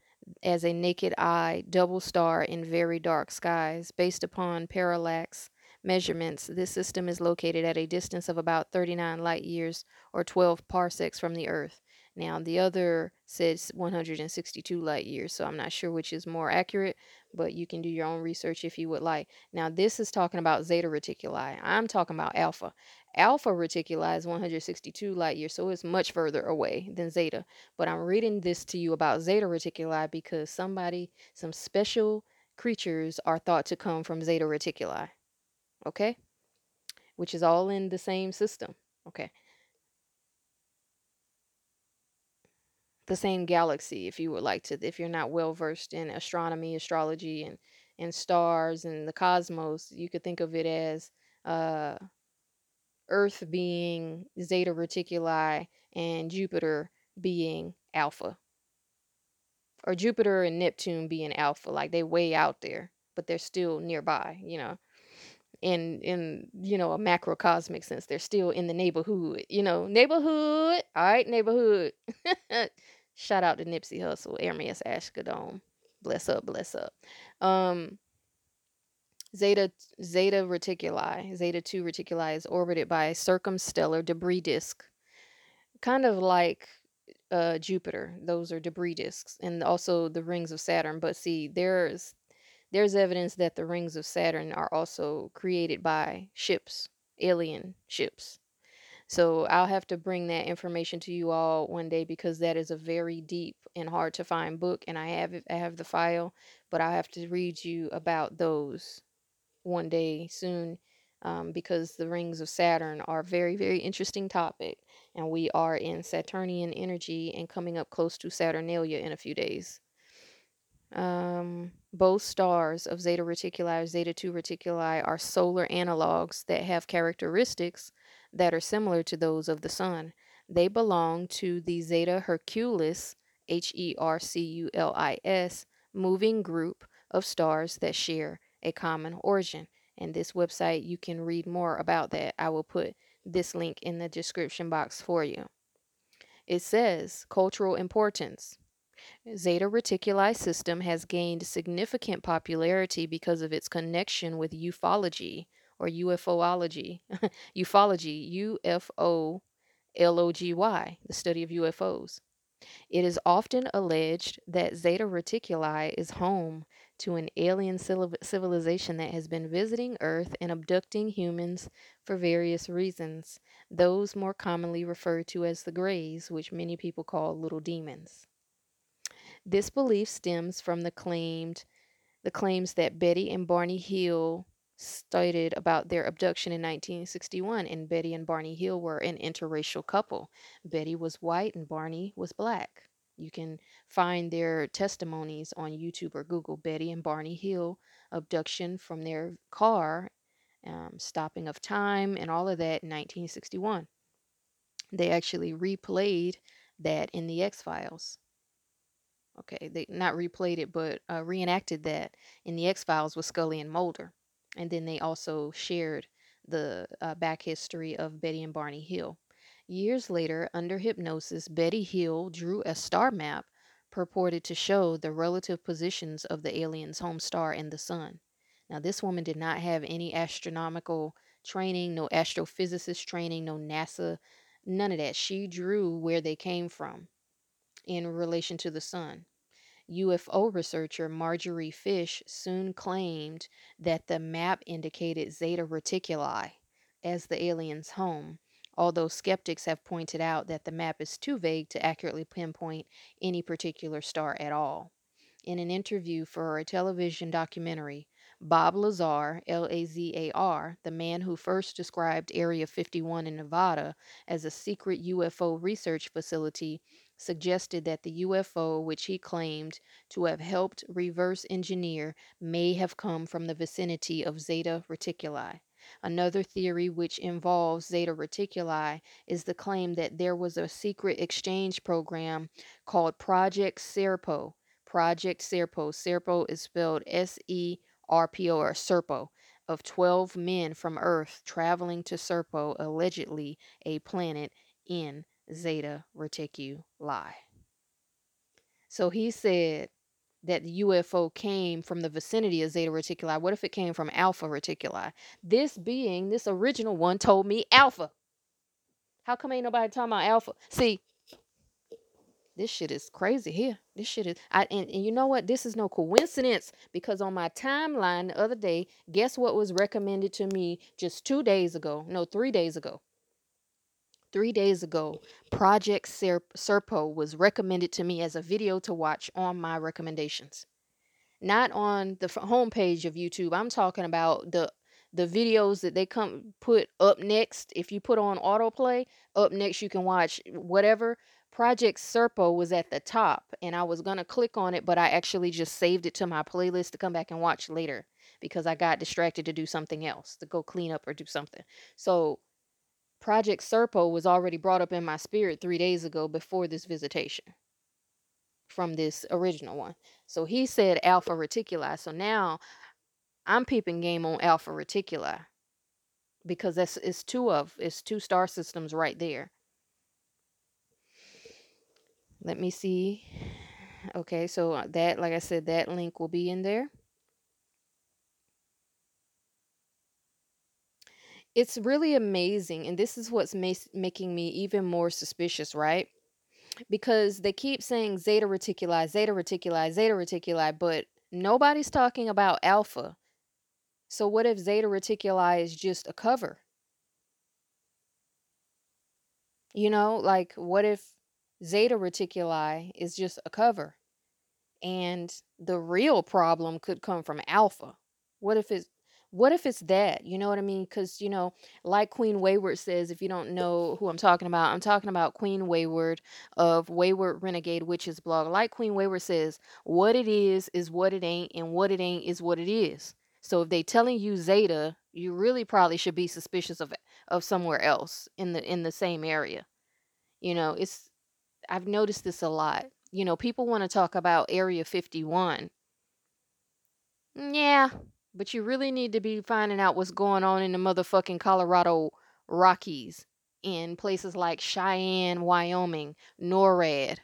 as a naked eye double star in very dark skies. Based upon parallax measurements, this system is located at a distance of about 39 light years or 12 parsecs from the Earth. Now, the other says 162 light years, so I'm not sure which is more accurate, but you can do your own research if you would like. Now, this is talking about Zeta Reticuli. I'm talking about Alpha. Alpha Reticuli is 162 light years, so it's much further away than Zeta. But I'm reading this to you about Zeta Reticuli because somebody, some special creatures are thought to come from Zeta Reticuli, okay? Which is all in the same system, okay? The same galaxy, if you would like to, if you're not well versed in astronomy, astrology, and, and stars and the cosmos, you could think of it as uh, Earth being Zeta Reticuli and Jupiter being Alpha. or Jupiter and Neptune being alpha, like they way out there, but they're still nearby, you know. In in you know a macrocosmic sense, they're still in the neighborhood, you know, neighborhood. All right, neighborhood. Shout out to Nipsey Hussle, Ermias Asghedom. Bless up, bless up. Um, Zeta Zeta Reticuli, Zeta 2 Reticuli is orbited by a circumstellar debris disk, kind of like uh, Jupiter. Those are debris disks, and also the rings of Saturn. But see, there's there's evidence that the rings of Saturn are also created by ships, alien ships. So I'll have to bring that information to you all one day because that is a very deep and hard to find book, and I have it, I have the file, but I'll have to read you about those one day soon um, because the rings of Saturn are very, very interesting topic. And we are in Saturnian energy and coming up close to Saturnalia in a few days. Um, both stars of Zeta Reticuli or Zeta 2 Reticuli are solar analogs that have characteristics that are similar to those of the Sun. They belong to the Zeta Herculis, H E R C U L I S, moving group of stars that share a common origin. And this website, you can read more about that. I will put this link in the description box for you. It says cultural importance. Zeta Reticuli system has gained significant popularity because of its connection with ufology or UFOlogy. ufology, U F O L O G Y, the study of UFOs. It is often alleged that Zeta Reticuli is home to an alien civilization that has been visiting Earth and abducting humans for various reasons, those more commonly referred to as the Greys, which many people call little demons. This belief stems from the claimed the claims that Betty and Barney Hill stated about their abduction in 1961 and Betty and Barney Hill were an interracial couple. Betty was white and Barney was black. You can find their testimonies on YouTube or Google Betty and Barney Hill abduction from their car, um, stopping of time, and all of that in 1961. They actually replayed that in the X Files. Okay, they not replayed it, but uh, reenacted that in the X Files with Scully and Mulder. And then they also shared the uh, back history of Betty and Barney Hill. Years later, under hypnosis, Betty Hill drew a star map purported to show the relative positions of the alien's home star and the sun. Now, this woman did not have any astronomical training, no astrophysicist training, no NASA, none of that. She drew where they came from in relation to the sun. UFO researcher Marjorie Fish soon claimed that the map indicated Zeta Reticuli as the alien's home, although skeptics have pointed out that the map is too vague to accurately pinpoint any particular star at all. In an interview for a television documentary, Bob Lazar, L A Z A R, the man who first described Area 51 in Nevada as a secret UFO research facility, suggested that the UFO, which he claimed to have helped reverse engineer, may have come from the vicinity of Zeta Reticuli. Another theory, which involves Zeta Reticuli, is the claim that there was a secret exchange program called Project Serpo. Project Serpo. Serpo is spelled S E RPO or Serpo, of 12 men from Earth traveling to Serpo, allegedly a planet in Zeta Reticuli. So he said that the UFO came from the vicinity of Zeta Reticuli. What if it came from Alpha Reticuli? This being, this original one told me Alpha. How come ain't nobody talking about Alpha? See, this shit is crazy here. This shit is I and, and you know what? This is no coincidence because on my timeline the other day, guess what was recommended to me just two days ago? No, three days ago. Three days ago, Project Serpo was recommended to me as a video to watch on my recommendations. Not on the homepage of YouTube. I'm talking about the the videos that they come put up next. If you put on autoplay, up next you can watch whatever Project Serpo was at the top and I was to click on it, but I actually just saved it to my playlist to come back and watch later because I got distracted to do something else, to go clean up or do something. So, Project Serpo was already brought up in my spirit three days ago before this visitation from this original one. So he said Alpha Reticuli. So now I'm peeping game on Alpha Reticuli because that's it's two of it's two star systems right there. Let me see. Okay, so uh, that, like I said, that link will be in there. It's really amazing, and this is what's making me even more suspicious, right? Because they keep saying zeta reticuli, zeta reticuli, zeta reticuli, but nobody's talking about alpha. So, what if zeta reticuli is just a cover? You know, like, what if Zeta Reticuli is just a cover. And the real problem could come from Alpha. What if it's what if it's that? You know what I mean? Because, you know, like Queen Wayward says, if you don't know who I'm talking about, I'm talking about Queen Wayward of Wayward Renegade Witches blog. Like Queen Wayward says, what it is is what it ain't, and what it ain't is what it is. So if they telling you Zeta, you really probably should be suspicious of of somewhere else in the in the same area. You know, it's I've noticed this a lot. You know, people want to talk about Area 51 Yeah, but you really need to be finding out what's going on in the motherfucking Colorado Rockies in places like Cheyenne, Wyoming, NORAD,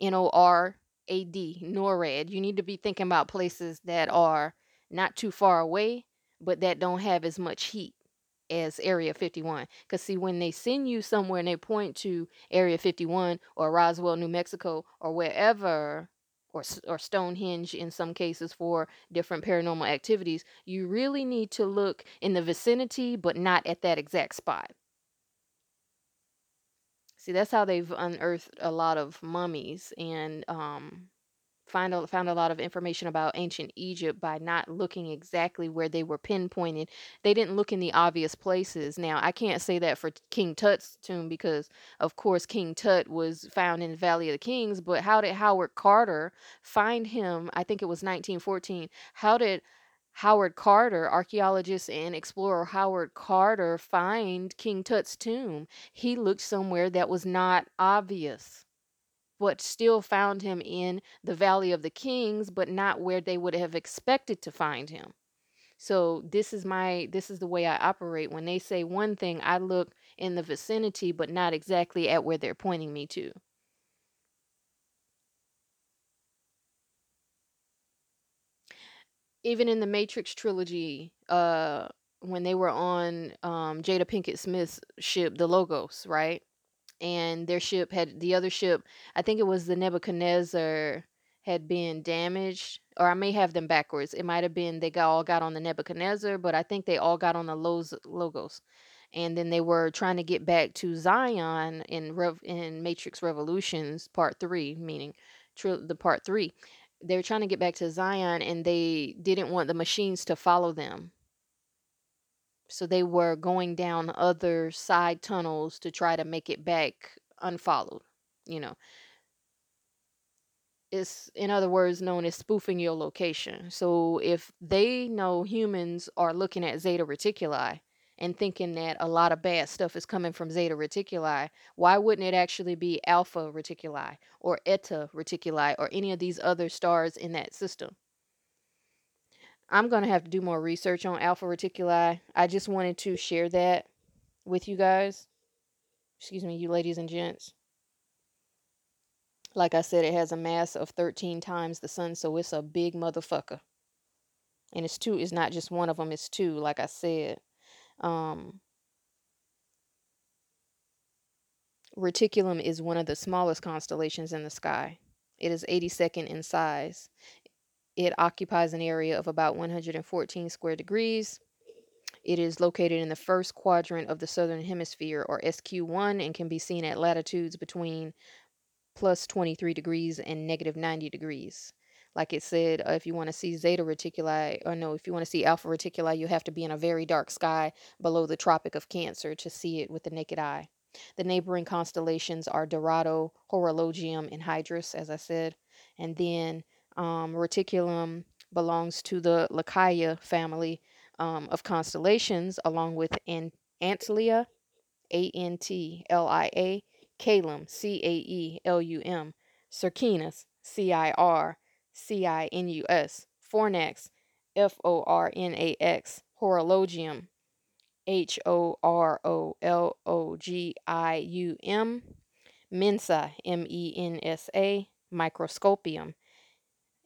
N O R A D, NORAD. You need to be thinking about places that are not too far away, but that don't have as much heat as Area 51. Because, see, when they send you somewhere and they point to Area 51 or Roswell, New Mexico, or wherever, or, or Stonehenge in some cases for different paranormal activities, you really need to look in the vicinity, but not at that exact spot. See, that's how they've unearthed a lot of mummies and um, find a, found a lot of information about ancient Egypt by not looking exactly where they were pinpointed. They didn't look in the obvious places. Now, I can't say that for King Tut's tomb because, of course, King Tut was found in the Valley of the Kings. But how did Howard Carter find him? I think it was 1914. How did Howard Carter, archaeologist and explorer Howard Carter, find King Tut's tomb? He looked somewhere that was not obvious but still found him in the Valley of the Kings, but not where they would have expected to find him. So this is my this is the way I operate. When they say one thing, I look in the vicinity, but not exactly at where they're pointing me to. Even in the Matrix trilogy, uh, when they were on um, Jada Pinkett Smith's ship, the Logos, right? And their ship had the other ship i think it was the nebuchadnezzar had been damaged or i may have them backwards. It might have been they got, all got on the nebuchadnezzar but i think they all got on the logos and then they were trying to get back to zion in Rev, in matrix revolutions part three meaning tri- the part three. They were trying to get back to zion and they didn't want the machines to follow them so they were going down other side tunnels to try to make it back unfollowed. You know, it's in other words known as spoofing your location. So if they know humans are looking at Zeta Reticuli and thinking that a lot of bad stuff is coming from Zeta Reticuli, why wouldn't it actually be Alpha Reticuli or Eta Reticuli or any of these other stars in that system? I'm going to have to do more research on Alpha Reticuli. I just wanted to share that with you guys. Excuse me, you ladies and gents. Like I said, it has a mass of 13 times the sun, so it's a big motherfucker. And it's two, it's not just one of them, it's two, like I said. Um, Reticulum is one of the smallest constellations in the sky. It is 82nd in size. It occupies an area of about 114 square degrees. It is located in the first quadrant of the southern hemisphere, or SQ1, and can be seen at latitudes between plus 23 degrees and negative 90 degrees. Like it said, uh, if you want to see Zeta Reticuli, or no, if you want to see Alpha Reticuli, you have to be in a very dark sky below the Tropic of Cancer to see it with the naked eye. The neighboring constellations are Dorado, Horologium, and Hydrus, as I said. And then um, Reticulum belongs to the Lacaille family um, of constellations, along with An- Antlia, A N T L I A, Caelum, C A E L U M, Circinus, C I R C I N U S, Fornax, F O R N A X, Horologium, H O R O L O G I U M, Mensa, M E N S A, Microscopium,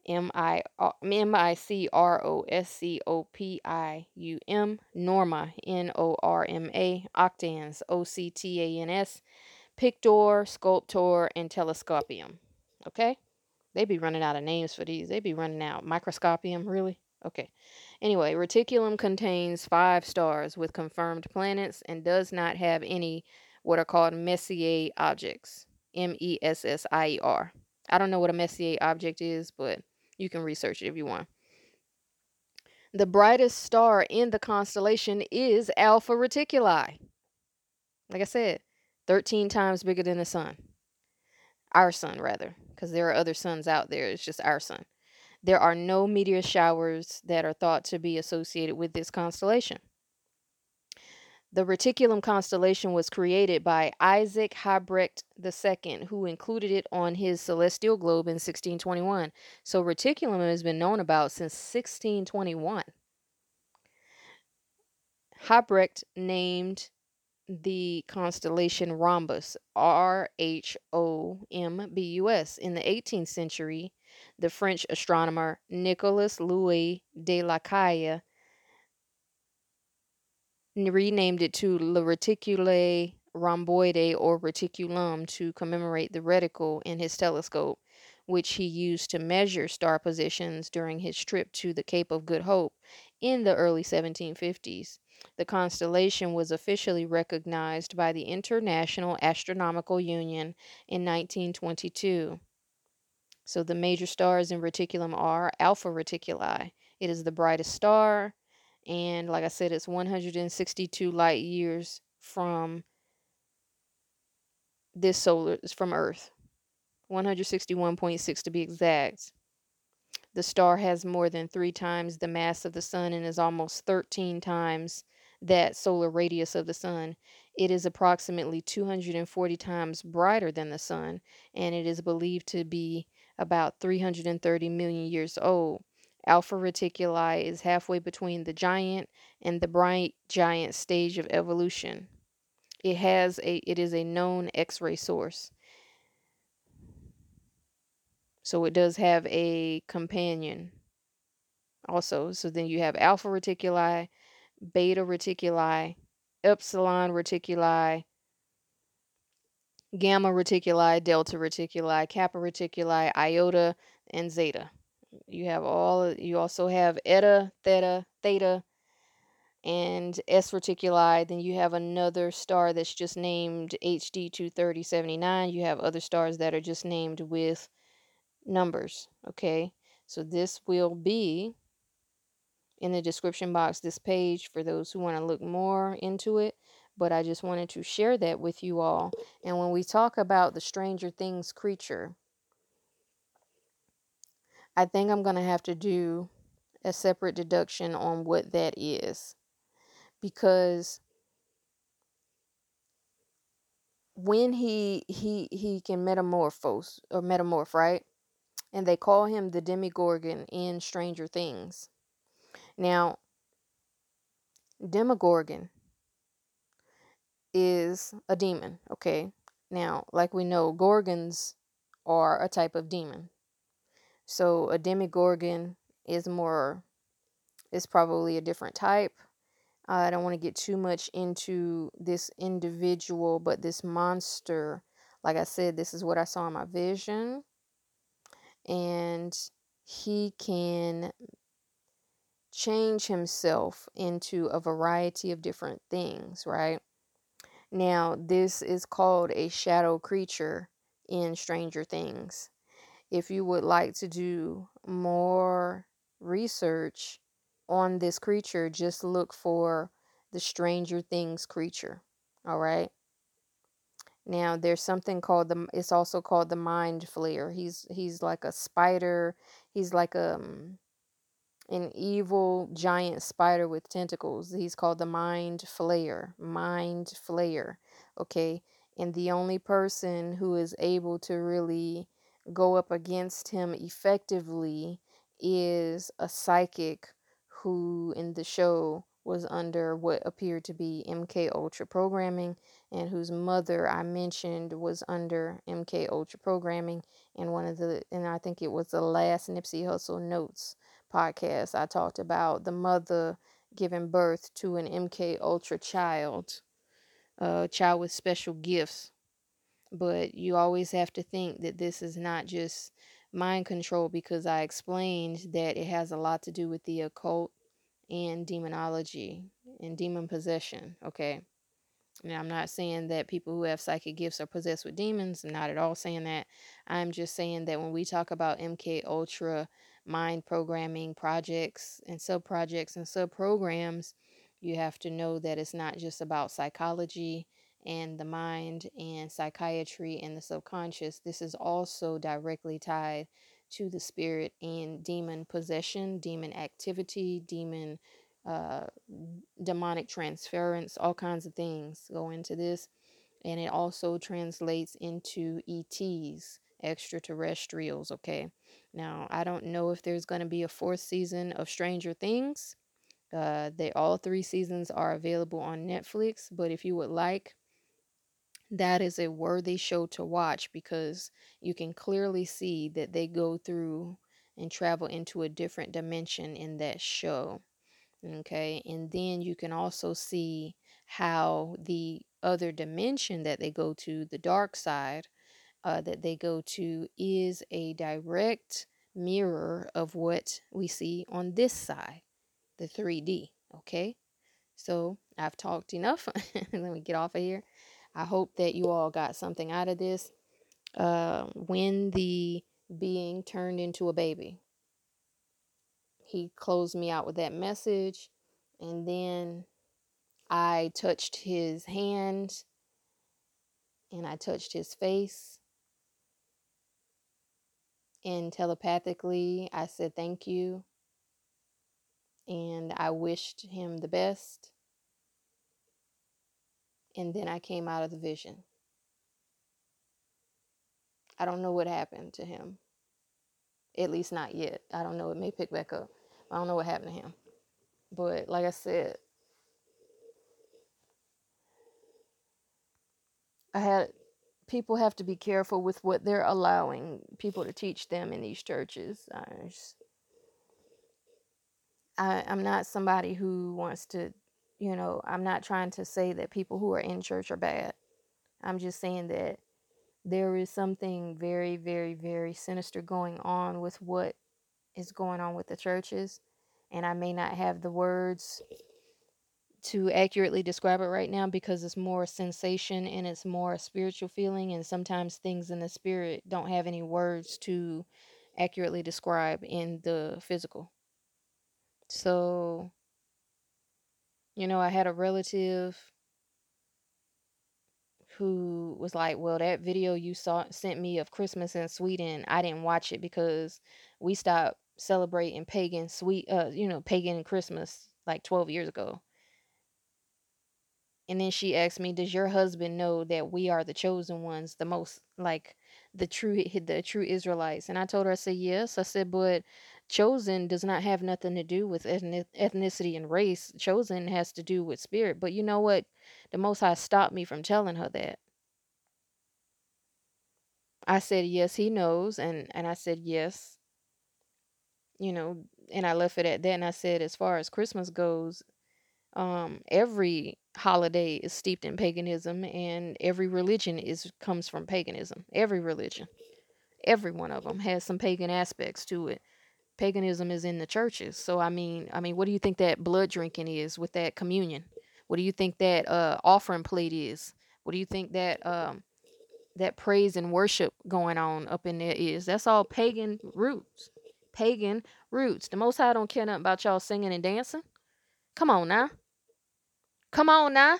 M I uh, M I C R O S C O P I U M, Norma, N O R M A, Octans, O C T A N S, Pictor, Sculptor, and Telescopium. Okay? They be running out of names for these. They be running out. Microscopium, really? Okay. Anyway, Reticulum contains five stars with confirmed planets and does not have any what are called Messier objects. M E S S I E R. I don't know what a Messier object is, but you can research it if you want. The brightest star in the constellation is Alpha Reticuli. Like I said, 13 times bigger than the sun. Our sun, rather, because there are other suns out there. It's just our sun. There are no meteor showers that are thought to be associated with this constellation. The Reticulum constellation was created by Isaac Habrecht II, who included it on his celestial globe in 1621. So, Reticulum has been known about since 1621. Habrecht named the constellation Rhombus, R H O M B U S. In the 18th century, the French astronomer Nicolas Louis de la Caille renamed it to Le Reticule Rhomboide or Reticulum to commemorate the reticle in his telescope, which he used to measure star positions during his trip to the Cape of Good Hope in the early 1750s. The constellation was officially recognized by the International Astronomical Union in 1922. So the major stars in Reticulum are Alpha Reticuli. It is the brightest star, and like I said, it's 162 light years from this solar from Earth. 161.6 to be exact. The star has more than three times the mass of the sun and is almost 13 times that solar radius of the sun. It is approximately 240 times brighter than the sun, and it is believed to be about 330 million years old. Alpha Reticuli is halfway between the giant and the bright giant stage of evolution. It has a it is a known X-ray source. So it does have a companion also. So then you have Alpha Reticuli, Beta Reticuli, Epsilon Reticuli, Gamma Reticuli, Delta Reticuli, Kappa Reticuli, Iota, and Zeta. You have all, you also have Eta, Theta, Theta, and S Reticuli. Then you have another star that's just named HD 23079. You have other stars that are just named with numbers. Okay, so this will be in the description box, this page, for those who want to look more into it. But I just wanted to share that with you all. And when we talk about the Stranger Things creature, I think I'm going to have to do a separate deduction on what that is. Because when he he he can metamorphose or metamorph, right? And they call him the Demigorgon in Stranger Things. Now, Demogorgon is a demon, okay? Now, like we know, gorgons are a type of demon. So a demigorgon is more is probably a different type. I don't want to get too much into this individual, but this monster, like I said, this is what I saw in my vision. And he can change himself into a variety of different things, right? Now, this is called a shadow creature in Stranger Things. If you would like to do more research on this creature, just look for the Stranger Things creature. All right. Now there's something called the it's also called the mind flayer. He's he's like a spider. He's like a um, an evil giant spider with tentacles. He's called the Mind Flayer. Mind Flayer. Okay. And the only person who is able to really go up against him effectively is a psychic who in the show was under what appeared to be MK Ultra programming and whose mother I mentioned was under MK Ultra programming and one of the and I think it was the last Nipsey Hussle notes podcast, I talked about the mother giving birth to an MK Ultra child, a child with special gifts. But you always have to think that this is not just mind control because I explained that it has a lot to do with the occult and demonology and demon possession. Okay. Now, I'm not saying that people who have psychic gifts are possessed with demons. I'm not at all saying that. I'm just saying that when we talk about MK Ultra mind programming projects and sub projects and sub programs, you have to know that it's not just about psychology and the mind and psychiatry and the subconscious. This is also directly tied to the spirit and demon possession, demon activity, demon uh, demonic transference, all kinds of things go into this. And it also translates into ETs, extraterrestrials. Okay. Now, I don't know if there's going to be a fourth season of Stranger Things. Uh, they all three seasons are available on Netflix, but if you would like, that is a worthy show to watch because you can clearly see that they go through and travel into a different dimension in that show. Okay, and then you can also see how the other dimension that they go to, the dark side uh, that they go to, is a direct mirror of what we see on this side, the 3D. Okay, so I've talked enough. Let me get off of here. I hope that you all got something out of this. Uh, when the being turned into a baby, he closed me out with that message. And then I touched his hand and I touched his face. And telepathically, I said thank you. And I wished him the best. And then I came out of the vision. I don't know what happened to him. At least not yet. I don't know. It may pick back up. I don't know what happened to him. But like I said, I had people have to be careful with what they're allowing people to teach them in these churches. I, I I'm not somebody who wants to, you know, I'm not trying to say that people who are in church are bad. I'm just saying that there is something very, very, very sinister going on with what is going on with the churches. And I may not have the words to accurately describe it right now because it's more sensation and it's more a spiritual feeling. And sometimes things in the spirit don't have any words to accurately describe in the physical. So, you know, I had a relative who was like, "Well, that video you saw sent me of Christmas in Sweden, I didn't watch it because we stopped celebrating pagan sweet uh you know, pagan Christmas like 12 years ago." And then she asked me, "Does your husband know that we are the chosen ones, the most like the true the true Israelites?" And I told her, I said, "Yes." I said, "But chosen does not have nothing to do with ethnicity and race. Chosen has to do with spirit." But you know what? The Most High stopped me from telling her that. I said, "Yes, he knows." And and I said, "Yes." You know, and I left it at that. And I said, as far as Christmas goes, um, every holiday is steeped in paganism and every religion is comes from paganism every religion every one of them has some pagan aspects to it paganism is in the churches so i mean i mean what do you think that blood drinking is with that communion what do you think that uh offering plate is what do you think that um that praise and worship going on up in there is that's all pagan roots pagan roots the most high don't care nothing about y'all singing and dancing come on now Come on now.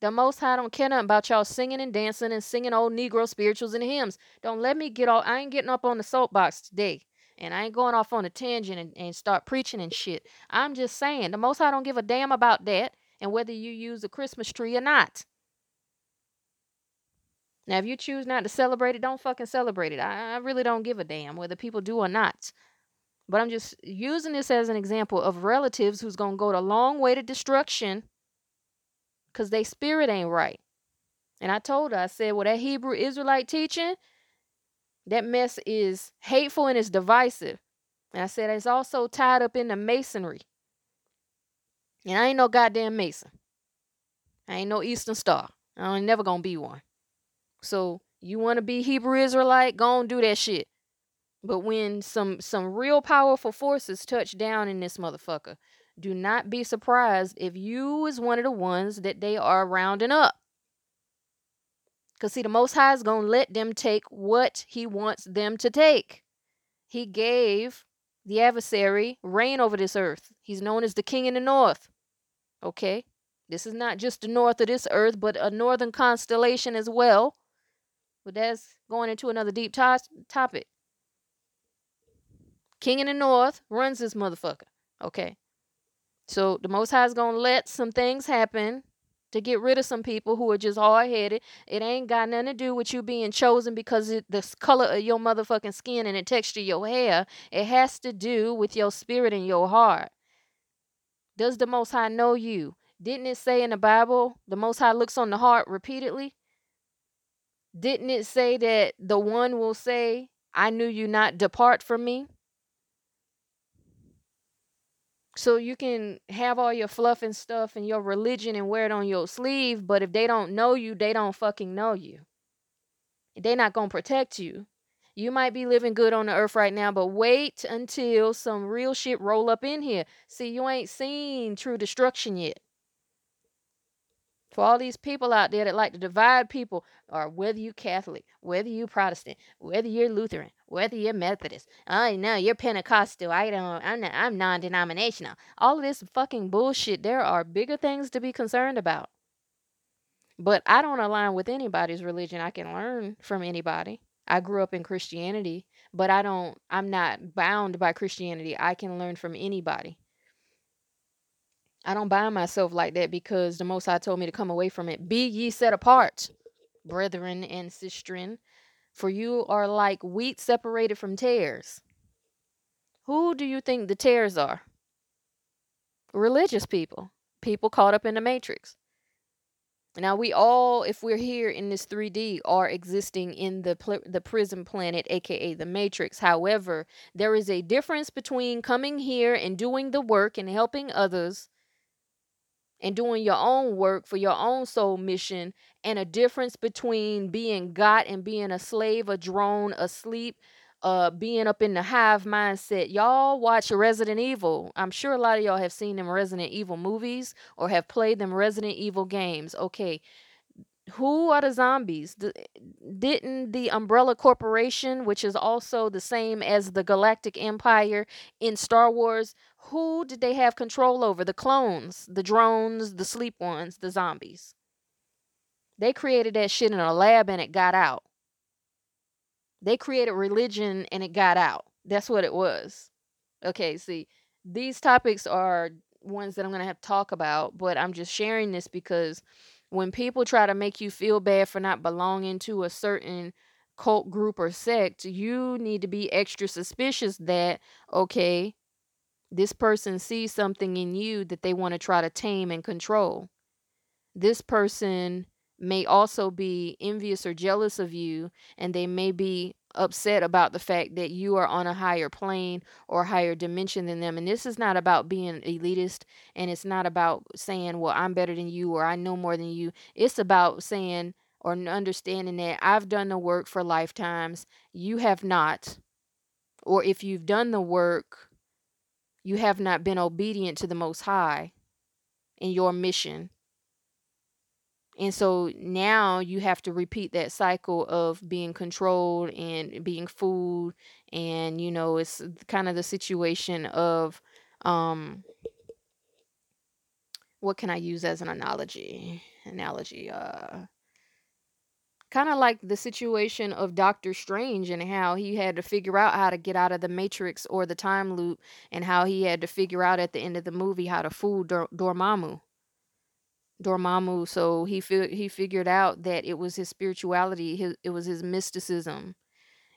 The Most High don't care nothing about y'all singing and dancing and singing old Negro spirituals and hymns. Don't let me get all. I ain't getting up on the soapbox today. And I ain't going off on a tangent and, and start preaching and shit. I'm just saying, the Most High don't give a damn about that and whether you use a Christmas tree or not. Now, if you choose not to celebrate it, don't fucking celebrate it. I, I really don't give a damn whether people do or not. But I'm just using this as an example of relatives who's to go the long way to destruction because they spirit ain't right. And I told her, I said, well, that Hebrew Israelite teaching, that mess is hateful and it's divisive. And I said, it's also tied up in the masonry. And I ain't no goddamn mason. I ain't no Eastern Star. I ain't never gonna be one. So you want to be Hebrew Israelite? Go and do that shit. But when some some real powerful forces touch down in this motherfucker, do not be surprised if you is one of the ones that they are rounding up. Cause see, the Most High is gonna let them take what He wants them to take. He gave the adversary reign over this earth. He's known as the King in the North. Okay, this is not just the north of this earth, but a northern constellation as well. But that's going into another deep to- topic. King in the North runs this motherfucker. Okay. So the Most High is going to let some things happen to get rid of some people who are just hard headed. It ain't got nothing to do with you being chosen because it, the color of your motherfucking skin and the texture of your hair. It has to do with your spirit and your heart. Does the Most High know you? Didn't it say in the Bible, the Most High looks on the heart repeatedly? Didn't it say that the one will say, I knew you not, depart from me? So you can have all your fluff and stuff and your religion and wear it on your sleeve, but if they don't know you, they don't fucking know you. They're not going to protect you. You might be living good on the earth right now, but wait until some real shit roll up in here. See, you ain't seen true destruction yet for all these people out there that like to divide people, or whether you Catholic, whether you Protestant, whether you're Lutheran, whether you're Methodist, oh no, you're Pentecostal, I don't, I'm not, I'm non-denominational. All of this fucking bullshit. There are bigger things to be concerned about. But I don't align with anybody's religion. I can learn from anybody. I grew up in Christianity, but I don't. I'm not bound by Christianity. I can learn from anybody. I don't bind myself like that because the Most High told me to come away from it. Be ye set apart, brethren and sistren, for you are like wheat separated from tares. Who do you think the tares are? Religious people, people caught up in the matrix. Now we all, if we're here in this 3D, are existing in the pl- the prison planet, aka the Matrix. However, there is a difference between coming here and doing the work and helping others and doing your own work for your own soul mission and a difference between being got and being a slave a drone asleep uh being up in the hive mindset y'all watch resident evil i'm sure a lot of y'all have seen them resident evil movies or have played them resident evil games okay who are the zombies? didn't the Umbrella Corporation, which is also the same as the Galactic Empire in Star Wars, who did they have control over? The clones, the drones, the sleep ones, the zombies. They created that shit in a lab and it got out. They created religion and it got out. That's what it was. Okay, see, these topics are ones that I'm going to have to talk about, but I'm just sharing this because when people try to make you feel bad for not belonging to a certain cult group or sect, you need to be extra suspicious that, okay, this person sees something in you that they want to try to tame and control. This person may also be envious or jealous of you, and they may be upset about the fact that you are on a higher plane or higher dimension than them. And this is not about being elitist and it's not about saying, well, I'm better than you or I know more than you. It's about saying or understanding that I've done the work for lifetimes, you have not. Or if you've done the work, you have not been obedient to the Most High in your mission and so now you have to repeat that cycle of being controlled and being fooled. And, you know, it's kind of the situation of, um, what can I use as an analogy? Analogy, uh, kind of like the situation of Doctor Strange and how he had to figure out how to get out of the matrix or the time loop and how he had to figure out at the end of the movie how to fool Dor- Dormammu. Dormammu. So he fi- he figured out that it was his spirituality, his, it was his mysticism,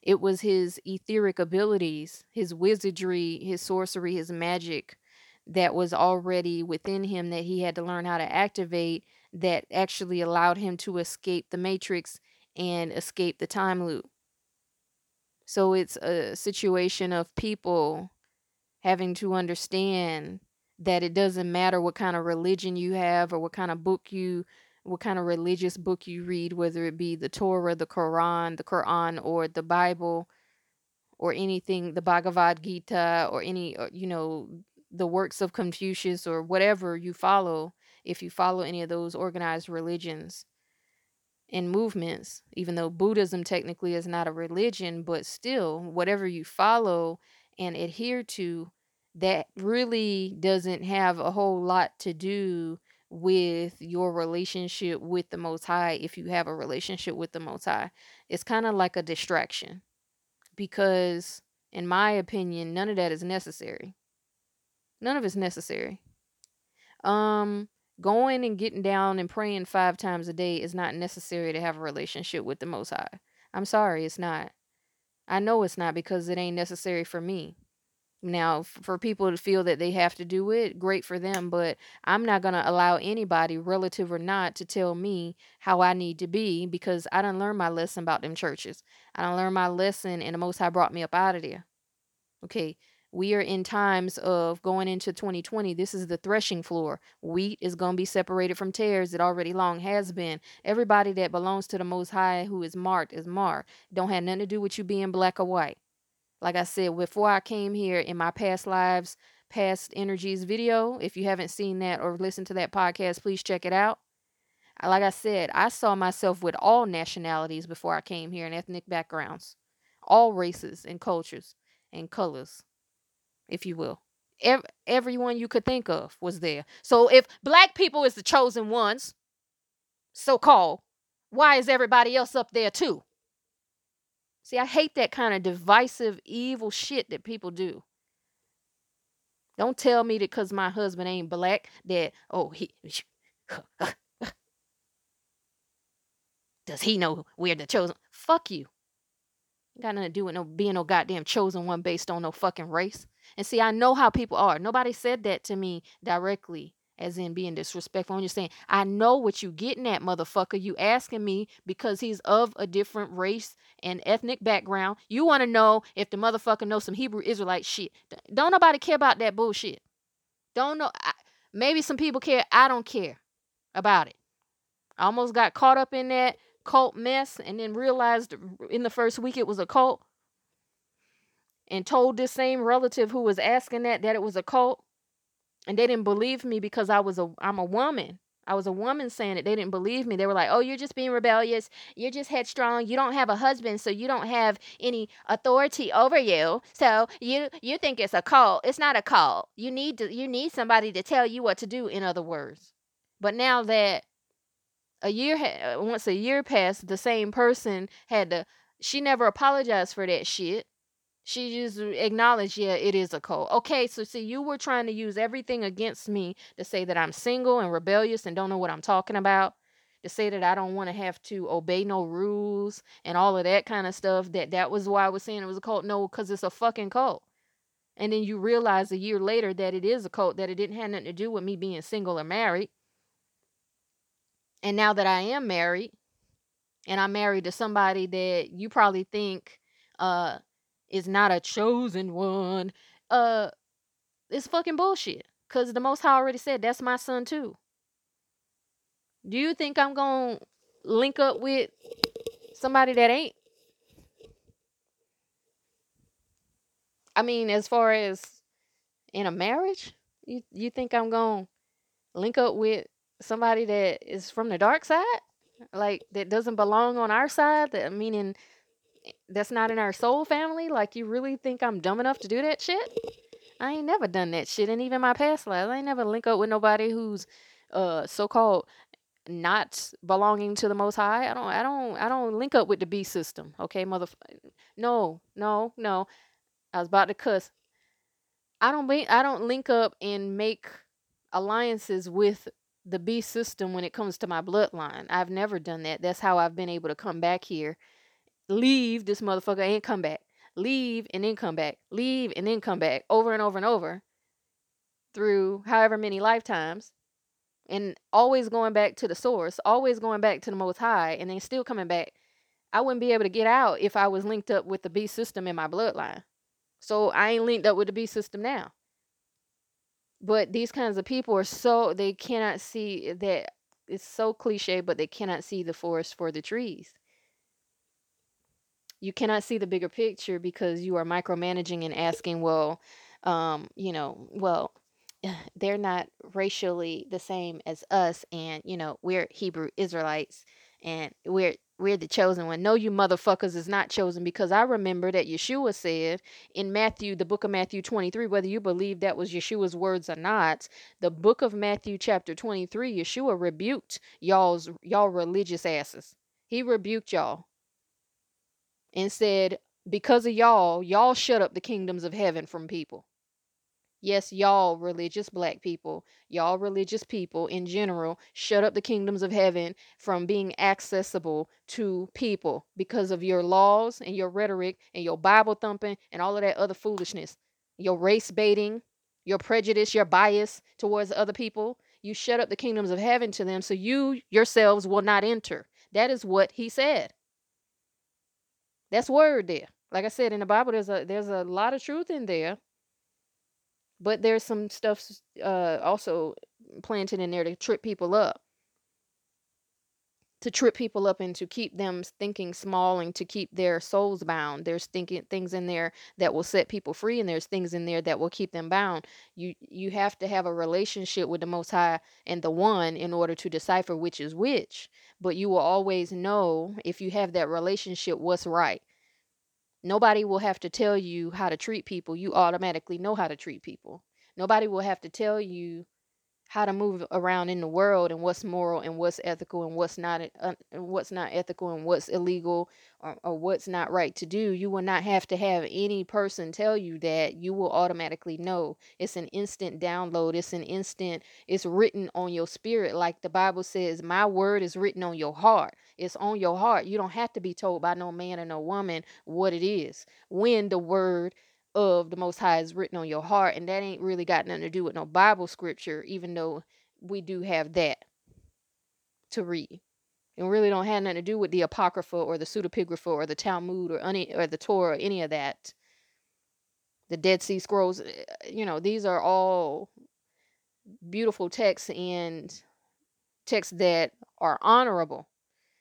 it was his etheric abilities, his wizardry, his sorcery, his magic that was already within him that he had to learn how to activate that actually allowed him to escape the matrix and escape the time loop. So it's a situation of people having to understand that it doesn't matter what kind of religion you have or what kind of book you what kind of religious book you read whether it be the Torah, the Quran, the Quran or the Bible or anything the Bhagavad Gita or any uh, you know the works of Confucius or whatever you follow if you follow any of those organized religions and movements even though Buddhism technically is not a religion but still whatever you follow and adhere to that really doesn't have a whole lot to do with your relationship with the Most High if you have a relationship with the Most High. It's kind of like a distraction because, in my opinion, none of that is necessary. None of it's necessary. Um, going and getting down and praying five times a day is not necessary to have a relationship with the Most High. I'm sorry, it's not. I know it's not because it ain't necessary for me. Now, for people to feel that they have to do it, great for them, but I'm not going to allow anybody, relative or not, to tell me how I need to be because I didn't learn my lesson about them churches. I didn't learn my lesson, and the Most High brought me up out of there. Okay, we are in times of going into 2020. This is the threshing floor. Wheat is going to be separated from tares. It already long has been. Everybody that belongs to the Most High who is marked is marked. Don't have nothing to do with you being black or white. Like I said, before I came here in my past lives, past energies video, if you haven't seen that or listened to that podcast, please check it out. Like I said, I saw myself with all nationalities before I came here and ethnic backgrounds, all races and cultures and colors, if you will. Every, everyone you could think of was there. So if black people is the chosen ones, so called, why is everybody else up there too? See, I hate that kind of divisive, evil shit that people do. Don't tell me that because my husband ain't black that, oh, he. Does he know we're the chosen? Fuck you. You got nothing to do with no being no goddamn chosen one based on no fucking race. And see, I know how people are. Nobody said that to me directly as in being disrespectful. I'm just saying, I know what you getting at, motherfucker. You asking me because he's of a different race and ethnic background. You want to know if the motherfucker knows some Hebrew Israelite shit. Don't nobody care about that bullshit. Don't know. I, maybe some people care. I don't care about it. I almost got caught up in that cult mess and then realized in the first week it was a cult and told this same relative who was asking that that it was a cult and they didn't believe me because I was a I'm a woman. I was a woman saying it. They didn't believe me. They were like, "Oh, you're just being rebellious. You're just headstrong. You don't have a husband, so you don't have any authority over you. So you you think it's a cult. It's not a cult. You need to you need somebody to tell you what to do. In other words, but now that a year had once a year passed, the same person had to. She never apologized for that shit. She just acknowledged, yeah, it is a cult. Okay, so see, you were trying to use everything against me to say that I'm single and rebellious and don't know what I'm talking about. To say that I don't want to have to obey no rules and all of that kind of stuff. That that was why I was saying it was a cult. No, because it's a fucking cult. And then you realize a year later that it is a cult. That it didn't have nothing to do with me being single or married. And now that I am married, and I'm married to somebody that you probably think uh is not a chosen one. Uh, it's fucking bullshit. Cause the Most High already said that's my son too. Do you think I'm gonna link up with somebody that ain't? I mean, as far as in a marriage, you you think I'm gonna link up with somebody that is from the dark side, like that doesn't belong on our side? That meaning that's not in our soul family? Like you really think I'm dumb enough to do that shit? I ain't never done that shit, and even my past lives, I ain't never link up with nobody who's uh so called not belonging to the most high. I don't I don't I don't link up with the beast system. Okay, mother No, no, no. I was about to cuss. I don't be I don't link up and make alliances with the beast system when it comes to my bloodline. I've never done that. That's how I've been able to come back here leave this motherfucker and come back. Leave and then come back. Leave and then come back over and over and over through however many lifetimes. And always going back to the source, always going back to the most high, and then still coming back. I wouldn't be able to get out if I was linked up with the B system in my bloodline. So I ain't linked up with the B system now. But these kinds of people are so they cannot see that it's so cliche, but they cannot see the forest for the trees you cannot see the bigger picture because you are micromanaging and asking, well, um, you know, well, they're not racially the same as us, and you know, we're Hebrew Israelites, and we're we're the chosen one. No, you motherfuckers is not chosen because I remember that Yeshua said in Matthew, the book of Matthew 23, whether you believe that was Yeshua's words or not, the book of Matthew chapter 23, Yeshua rebuked y'all's y'all religious asses. He rebuked y'all and said, Because of y'all, y'all shut up the kingdoms of heaven from people. Yes, y'all religious black people, y'all religious people in general, shut up the kingdoms of heaven from being accessible to people because of your laws and your rhetoric and your Bible thumping and all of that other foolishness. Your race baiting, your prejudice, your bias towards other people. You shut up the kingdoms of heaven to them so you yourselves will not enter. That is what he said. That's word there. Like I said in the Bible, there's a there's a lot of truth in there but there's some stuff uh, also planted in there to trip people up to trip people up and to keep them thinking small and to keep their souls bound there's thinking things in there that will set people free and there's things in there that will keep them bound you you have to have a relationship with the most high and the one in order to decipher which is which but you will always know if you have that relationship what's right Nobody will have to tell you how to treat people. You automatically know how to treat people. Nobody will have to tell you how to move around in the world and what's moral and what's ethical and what's not uh, what's not ethical and what's illegal or, or what's not right to do you will not have to have any person tell you that you will automatically know. It's an instant download it's an instant it's written on your spirit. Like the bible says my word is written on your heart. It's on your heart. You don't have to be told by no man or no woman what it is. When the word of the Most High is written on your heart, and that ain't really got nothing to do with no Bible scripture, even though we do have that to read. And really don't have nothing to do with the Apocrypha or the Pseudepigrapha or the Talmud or any or the Torah or any of that. The Dead Sea Scrolls, eh, you know, these are all beautiful texts and texts that are honorable.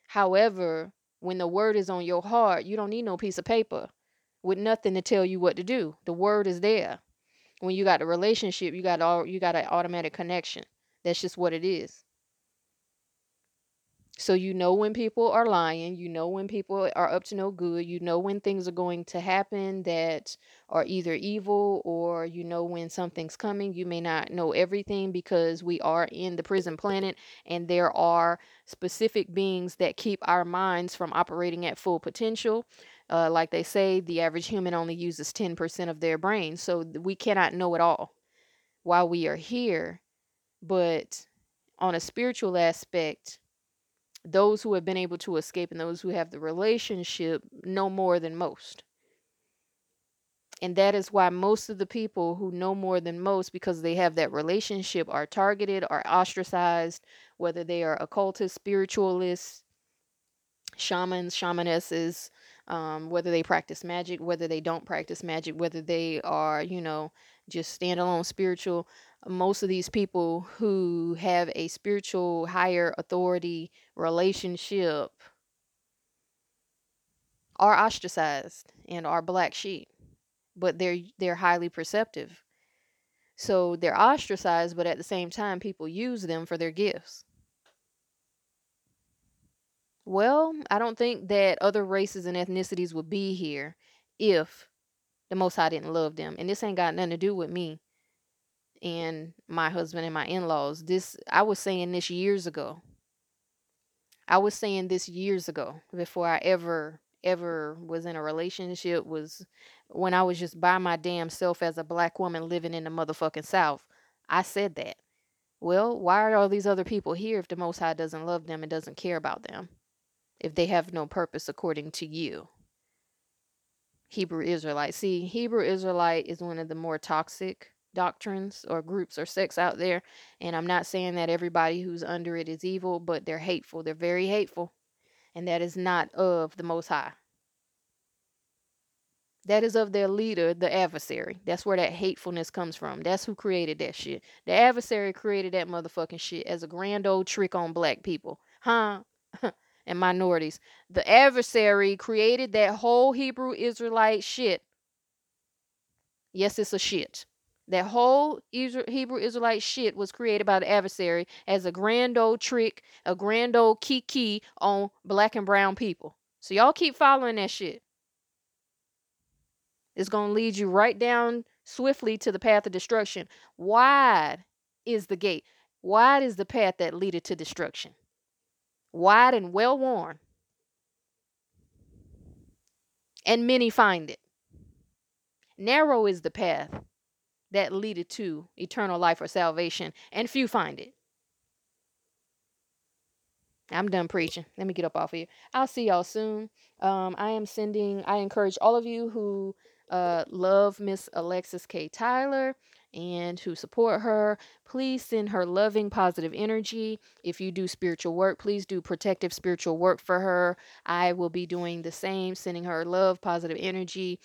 However, when the word is on your heart, you don't need no piece of paper with nothing to tell you what to do. The word is there. When you got the relationship, you got all you got an automatic connection. That's just what it is. So you know when people are lying, you know when people are up to no good, you know when things are going to happen that are either evil or you know when something's coming. You may not know everything because we are in the prison planet and there are specific beings that keep our minds from operating at full potential. Uh, like they say, the average human only uses 10% of their brain. So we cannot know it all while we are here. But on a spiritual aspect, those who have been able to escape and those who have the relationship know more than most. And that is why most of the people who know more than most, because they have that relationship, are targeted, are ostracized, whether they are occultists, spiritualists, shamans, shamanesses, um, whether they practice magic, whether they don't practice magic, whether they are, you know, just standalone spiritual. Most of these people who have a spiritual higher authority relationship are ostracized and are black sheep, but they're they're highly perceptive. So they're ostracized, but at the same time, people use them for their gifts. Well, I don't think that other races and ethnicities would be here if the Most High didn't love them. And this ain't got nothing to do with me and my husband and my in-laws. This I was saying this years ago. I was saying this years ago before I ever ever was in a relationship was when I was just by my damn self as a black woman living in the motherfucking south. I said that. Well, why are all these other people here if the Most High doesn't love them and doesn't care about them? If they have no purpose according to you. Hebrew Israelite. See, Hebrew Israelite is one of the more toxic doctrines or groups or sects out there. And I'm not saying that everybody who's under it is evil, but they're hateful. They're very hateful. And that is not of the Most High. That is of their leader, the adversary. That's where that hatefulness comes from. That's who created that shit. The adversary created that motherfucking shit as a grand old trick on black people. Huh? and minorities. The adversary created that whole Hebrew Israelite shit. Yes, it's a shit. That whole Hebrew Israelite shit was created by the adversary as a grand old trick, a grand old kiki on black and brown people. So y'all keep following that shit. It's going to lead you right down swiftly to the path of destruction. Wide is the gate. Wide is the path that leadeth to destruction wide and well worn, and many find it. Narrow is the path that leadeth to eternal life or salvation, and few find it. I'm done preaching. Let me get up off of here. I'll see y'all soon. Um, I am sending, I encourage all of you who uh, love Miss Alexis K. Tyler and who support her, please send her loving, positive energy. If you do spiritual work, please do protective spiritual work for her. I will be doing the same, sending her love, positive energy.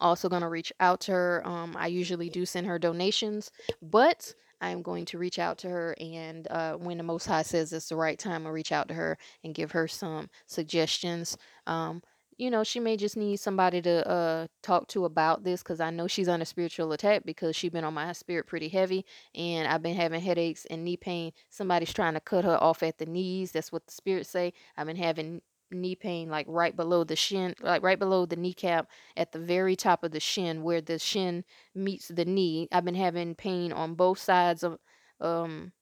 Also, going to reach out to her. Um, I usually do send her donations, but I'm going to reach out to her, and uh, when the Most High says it's the right time, I'll reach out to her and give her some suggestions. Um, you know, she may just need somebody to uh, talk to about this because I know she's under spiritual attack because she's been on my spirit pretty heavy, and I've been having headaches and knee pain. Somebody's trying to cut her off at the knees. That's what the spirits say. I've been having knee pain like right below the shin like right below the kneecap at the very top of the shin where the shin meets the knee i've been having pain on both sides of um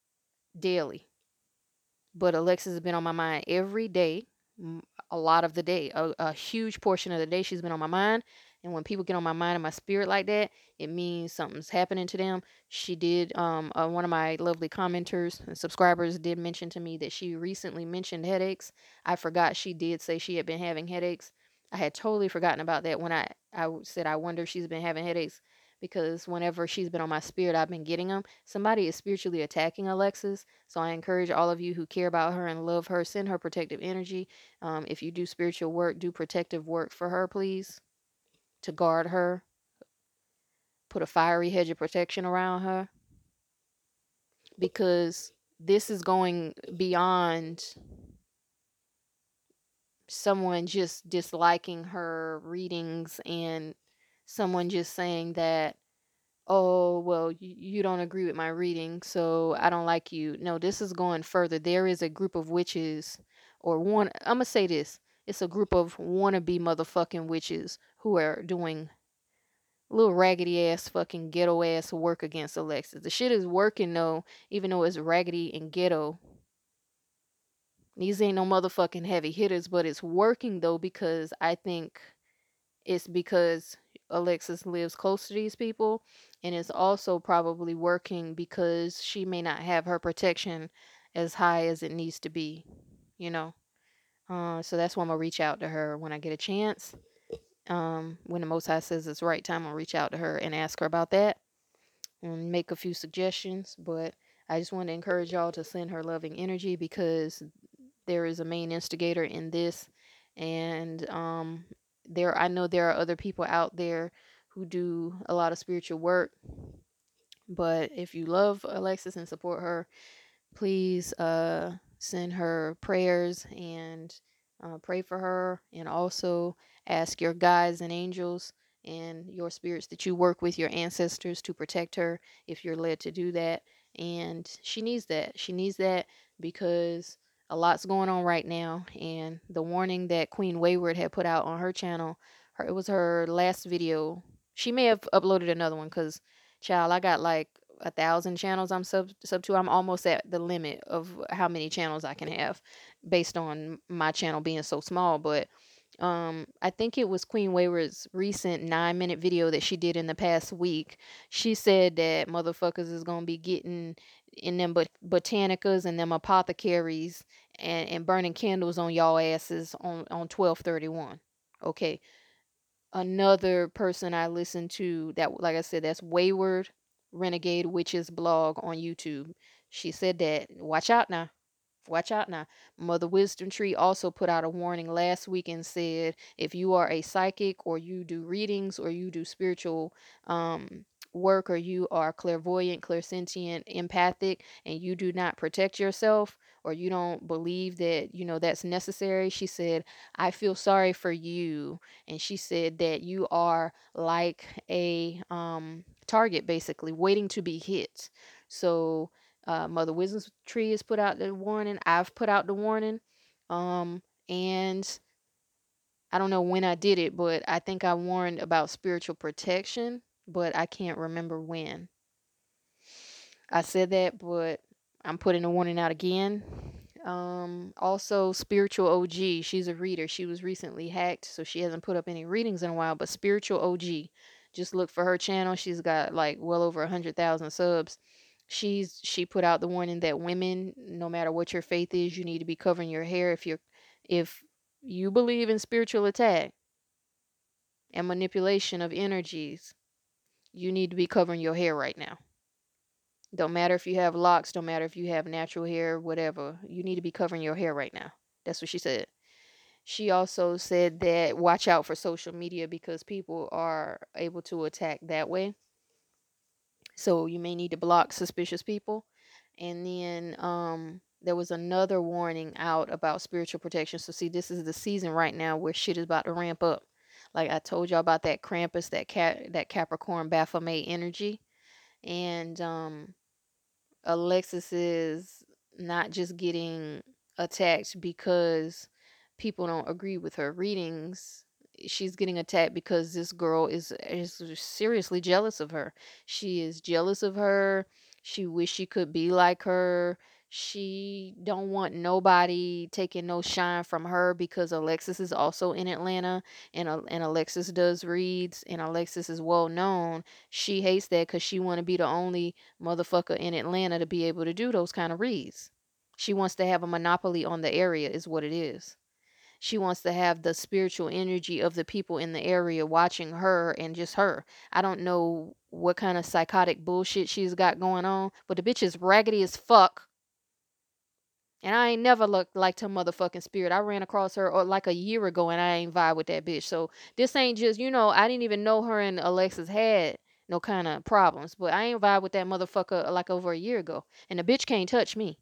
daily but alexis has been on my mind every day a lot of the day a, a huge portion of the day she's been on my mind and when people get on my mind and my spirit like that, it means something's happening to them. She did, um, uh, one of my lovely commenters and subscribers did mention to me that she recently mentioned headaches. I forgot she did say she had been having headaches. I had totally forgotten about that when I, I said, I wonder if she's been having headaches because whenever she's been on my spirit, I've been getting them. Somebody is spiritually attacking Alexis. So I encourage all of you who care about her and love her, send her protective energy. Um, if you do spiritual work, do protective work for her, please to guard her, put a fiery hedge of protection around her, because this is going beyond someone just disliking her readings and someone just saying that oh well you, you don't agree with my reading so i don't like you no this is going further there is a group of witches or one i'm gonna say this it's a group of wannabe motherfucking witches who are doing little raggedy ass fucking ghetto ass work against Alexis. The shit is working though, even though it's raggedy and ghetto. These ain't no motherfucking heavy hitters, but it's working though because I think it's because Alexis lives close to these people and it's also probably working because she may not have her protection as high as it needs to be, you know. Uh, so that's why I'm gonna reach out to her when I get a chance. Um, when the Most High says it's right time, I'll reach out to her and ask her about that and make a few suggestions. But I just want to encourage y'all to send her loving energy because there is a main instigator in this, and um, there I know there are other people out there who do a lot of spiritual work. But if you love Alexis and support her, please uh, send her prayers and uh, pray for her, and also ask your guides and angels and your spirits that you work with, your ancestors, to protect her if you're led to do that. And she needs that. She needs that because a lot's going on right now. And the warning that Queen Wayward had put out on her channel, her, it was her last video. She may have uploaded another one because, child, I got like a thousand channels I'm sub sub to. I'm almost at the limit of how many channels I can have based on my channel being so small. But um I think it was Queen Wayward's recent nine minute video that she did in the past week. She said that motherfuckers is gonna be getting in them bot- botanicas and them apothecaries and, and burning candles on y'all asses on on twelve thirty one. Okay. Another person I listened to that like I said, that's Wayward Renegade Witches blog on YouTube. She said that watch out now. Watch out now. Mother Wisdom Tree also put out a warning last week and said if you are a psychic or you do readings or you do spiritual um, work or you are clairvoyant, clairsentient, empathic, and you do not protect yourself or you don't believe that, you know, that's necessary, she said, I feel sorry for you. And she said that you are like a um, target, basically, waiting to be hit. So, uh, Mother Wisdom Tree has put out the warning. I've put out the warning. Um, and I don't know when I did it, but I think I warned about spiritual protection, but I can't remember when. I said that, but I'm putting a warning out again. Um, also, Spiritual OG, she's a reader. She was recently hacked, so she hasn't put up any readings in a while, but Spiritual OG, Just look for her channel. She's got like well over a hundred thousand subs. She's she put out the warning that women, no matter what your faith is, you need to be covering your hair if you're if you believe in spiritual attack and manipulation of energies, you need to be covering your hair right now. Don't matter if you have locks, don't matter if you have natural hair, whatever. You need to be covering your hair right now. That's what she said. She also said that watch out for social media because people are able to attack that way. So you may need to block suspicious people. And then um there was another warning out about spiritual protection. So see, this is the season right now where shit is about to ramp up. Like I told y'all about that Krampus, that cat, that Capricorn Baphomet energy, and um, Alexis is not just getting attacked because people don't agree with her readings. She's getting attacked because this girl is is seriously jealous of her. She is jealous of her. She wish she could be like her. She don't want nobody taking no shine from her because Alexis is also in Atlanta and and Alexis does reads and Alexis is well known. She hates that cuz she want to be the only motherfucker in Atlanta to be able to do those kind of reads. She wants to have a monopoly on the area is what it is. She wants to have the spiritual energy of the people in the area watching her and just her. I don't know what kind of psychotic bullshit she's got going on, but the bitch is raggedy as fuck and I ain't never looked like her motherfucking spirit. I ran across her or uh, like a year ago and I ain't vibe with that bitch. So this ain't just, you know, I didn't even know her and Alexis had no kind of problems. But I ain't vibe with that motherfucker uh, like over a year ago. And the bitch can't touch me.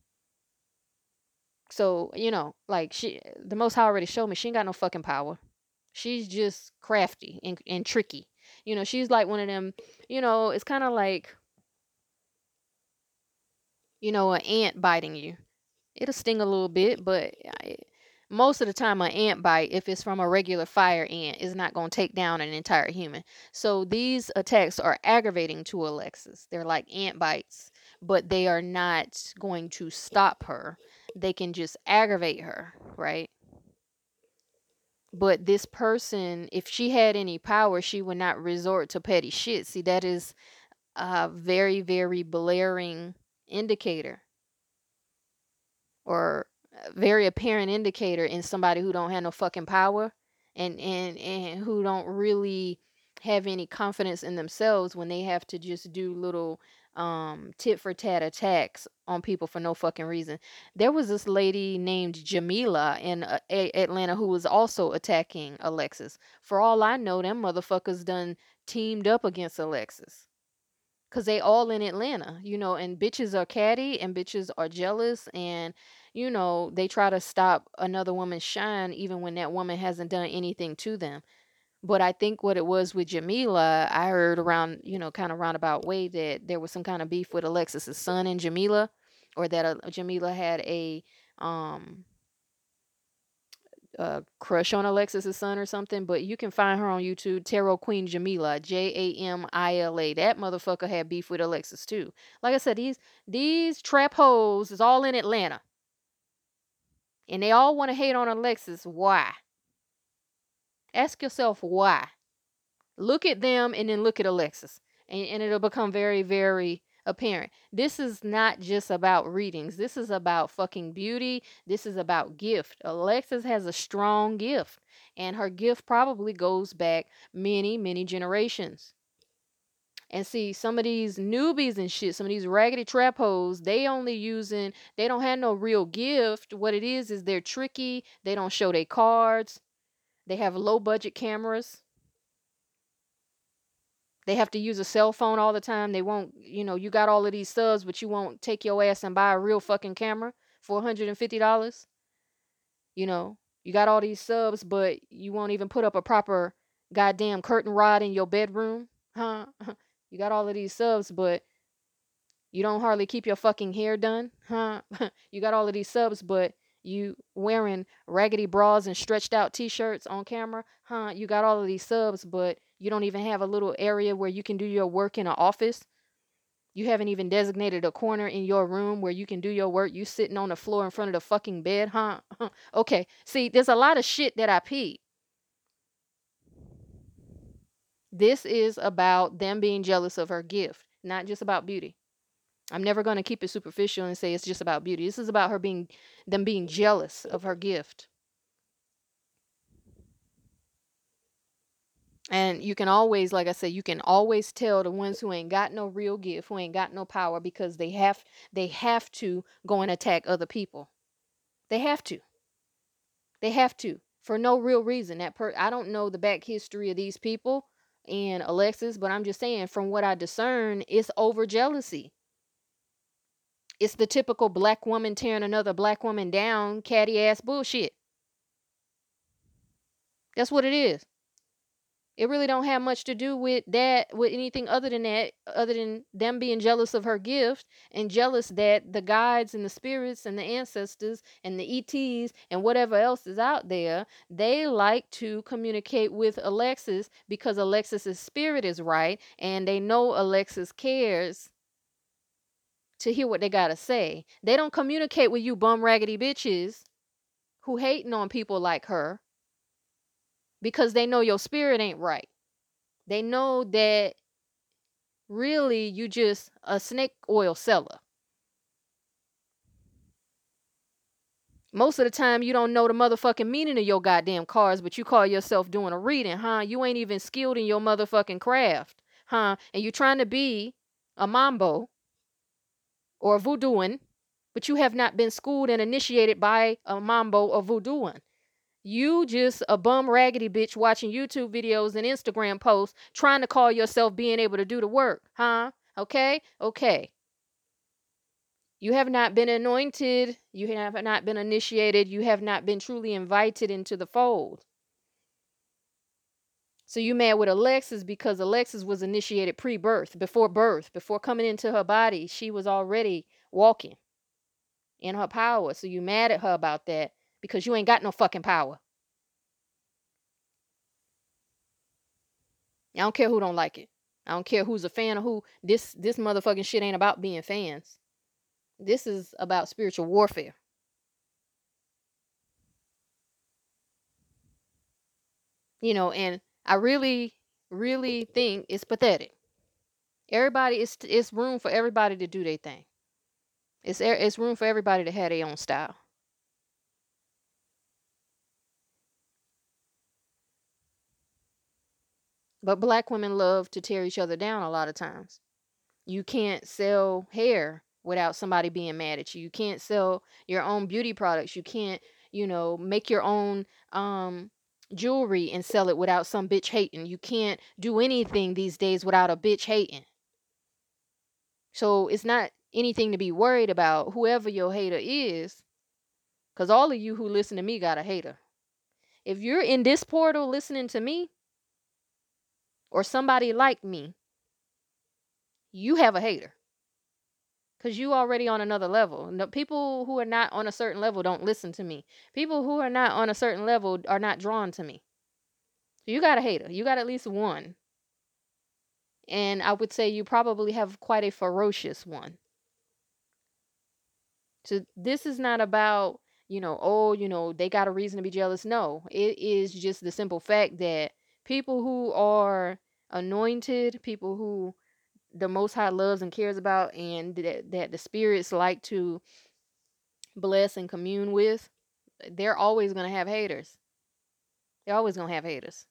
So, you know, like she the most high already showed me she ain't got no fucking power. She's just crafty and, and tricky. You know, she's like one of them, you know, it's kind of like you know, an ant biting you it'll sting a little bit, but I, most of the time, an ant bite, if it's from a regular fire ant, is not going to take down an entire human. So these attacks are aggravating to Alexis. They're like ant bites, but they are not going to stop her. They can just aggravate her, right? But this person, if she had any power, she would not resort to petty shit. See, that is a very, very blaring indicator or very apparent indicator in somebody who don't have no fucking power and and and who don't really have any confidence in themselves when they have to just do little um tit for tat attacks on people for no fucking reason. There was this lady named Jamila in uh, Atlanta who was also attacking Alexis. For all I know, them motherfuckers done teamed up against Alexis because they all in Atlanta, you know, and bitches are catty and bitches are jealous and you know, they try to stop another woman's shine even when that woman hasn't done anything to them. But I think what it was with Jamila, I heard around, you know, kind of roundabout way that there was some kind of beef with Alexis's son and Jamila, or that uh, Jamila had a um uh, crush on Alexis's son or something, but you can find her on YouTube, Tarot Queen Jamila, J A M I L A. That motherfucker had beef with Alexis too. Like I said, these these trap hoes is all in Atlanta. And they all want to hate on Alexis. Why? Ask yourself why. Look at them and then look at Alexis. And, and it'll become very, very apparent. This is not just about readings. This is about fucking beauty. This is about gift. Alexis has a strong gift, and her gift probably goes back many, many generations. And see, some of these newbies and shit, some of these raggedy trap hoes, they only using, they don't have no real gift. What it is is they're tricky. They don't show their cards. They have low budget cameras. They have to use a cell phone all the time. They won't, you know, you got all of these subs, but you won't take your ass and buy a real fucking camera for $150. You know, you got all these subs, but you won't even put up a proper goddamn curtain rod in your bedroom. Huh? you got all of these subs, but you don't hardly keep your fucking hair done. Huh? you got all of these subs, but you wearing raggedy bras and stretched out t-shirts on camera. Huh? You got all of these subs, but you don't even have a little area where you can do your work in an office. You haven't even designated a corner in your room where you can do your work. You sitting on the floor in front of the fucking bed, huh? okay. See, there's a lot of shit that I peep. This is about them being jealous of her gift, not just about beauty. I'm never going to keep it superficial and say it's just about beauty. This is about her being them being jealous of her gift. And you can always, like I said, you can always tell the ones who ain't got no real gift, who ain't got no power, because they have they have to go and attack other people. They have to. They have to for no real reason. That per I don't know the back history of these people and Alexis, but I'm just saying from what I discern, it's over jealousy. It's the typical black woman tearing another black woman down, catty ass bullshit. That's what it is. It really don't have much to do with that, with anything other than that, other than them being jealous of her gift and jealous that the guides and the spirits and the ancestors and the ETs and whatever else is out there, they like to communicate with Alexis because Alexis's spirit is right and they know Alexis cares to hear what they gotta say. They don't communicate with you bum raggedy bitches who hating on people like her because they know your spirit ain't right. They know that really you just a snake oil seller. Most of the time you don't know the motherfucking meaning of your goddamn cards, but you call yourself doing a reading, huh? You ain't even skilled in your motherfucking craft, huh? And you're trying to be a mambo or a voodooing, but you have not been schooled and initiated by a mambo or voodooing. You just a bum raggedy bitch watching YouTube videos and Instagram posts trying to call yourself being able to do the work, huh? Okay? Okay. You have not been anointed. You have not been initiated. You have not been truly invited into the fold. So you mad with Alexis because Alexis was initiated pre-birth, before birth, before coming into her body, she was already walking in her power. So you mad at her about that because you ain't got no fucking power. I don't care who don't like it. I don't care who's a fan of who. This this motherfucking shit ain't about being fans. This is about spiritual warfare. You know, and I really, really think it's pathetic. Everybody, it's it's room for everybody to do their thing. It's it's room for everybody to have their own style. But black women love to tear each other down a lot of times. You can't sell hair without somebody being mad at you. You can't sell your own beauty products. You can't, you know, make your own um jewelry and sell it without some bitch hating. You can't do anything these days without a bitch hating. So it's not anything to be worried about, whoever your hater is, because all of you who listen to me got a hater. If you're in this portal listening to me, or somebody like me, you have a hater. Because you already on another level. No, people who are not on a certain level don't listen to me. People who are not on a certain level are not drawn to me. So you got a hater. You got at least one. And I would say you probably have quite a ferocious one. So this is not about, you know, oh, you know, they got a reason to be jealous. No, it is just the simple fact that people who are anointed, people who the Most High loves and cares about, and that, that the spirits like to bless and commune with, they're always going to have haters. They're always going to have haters.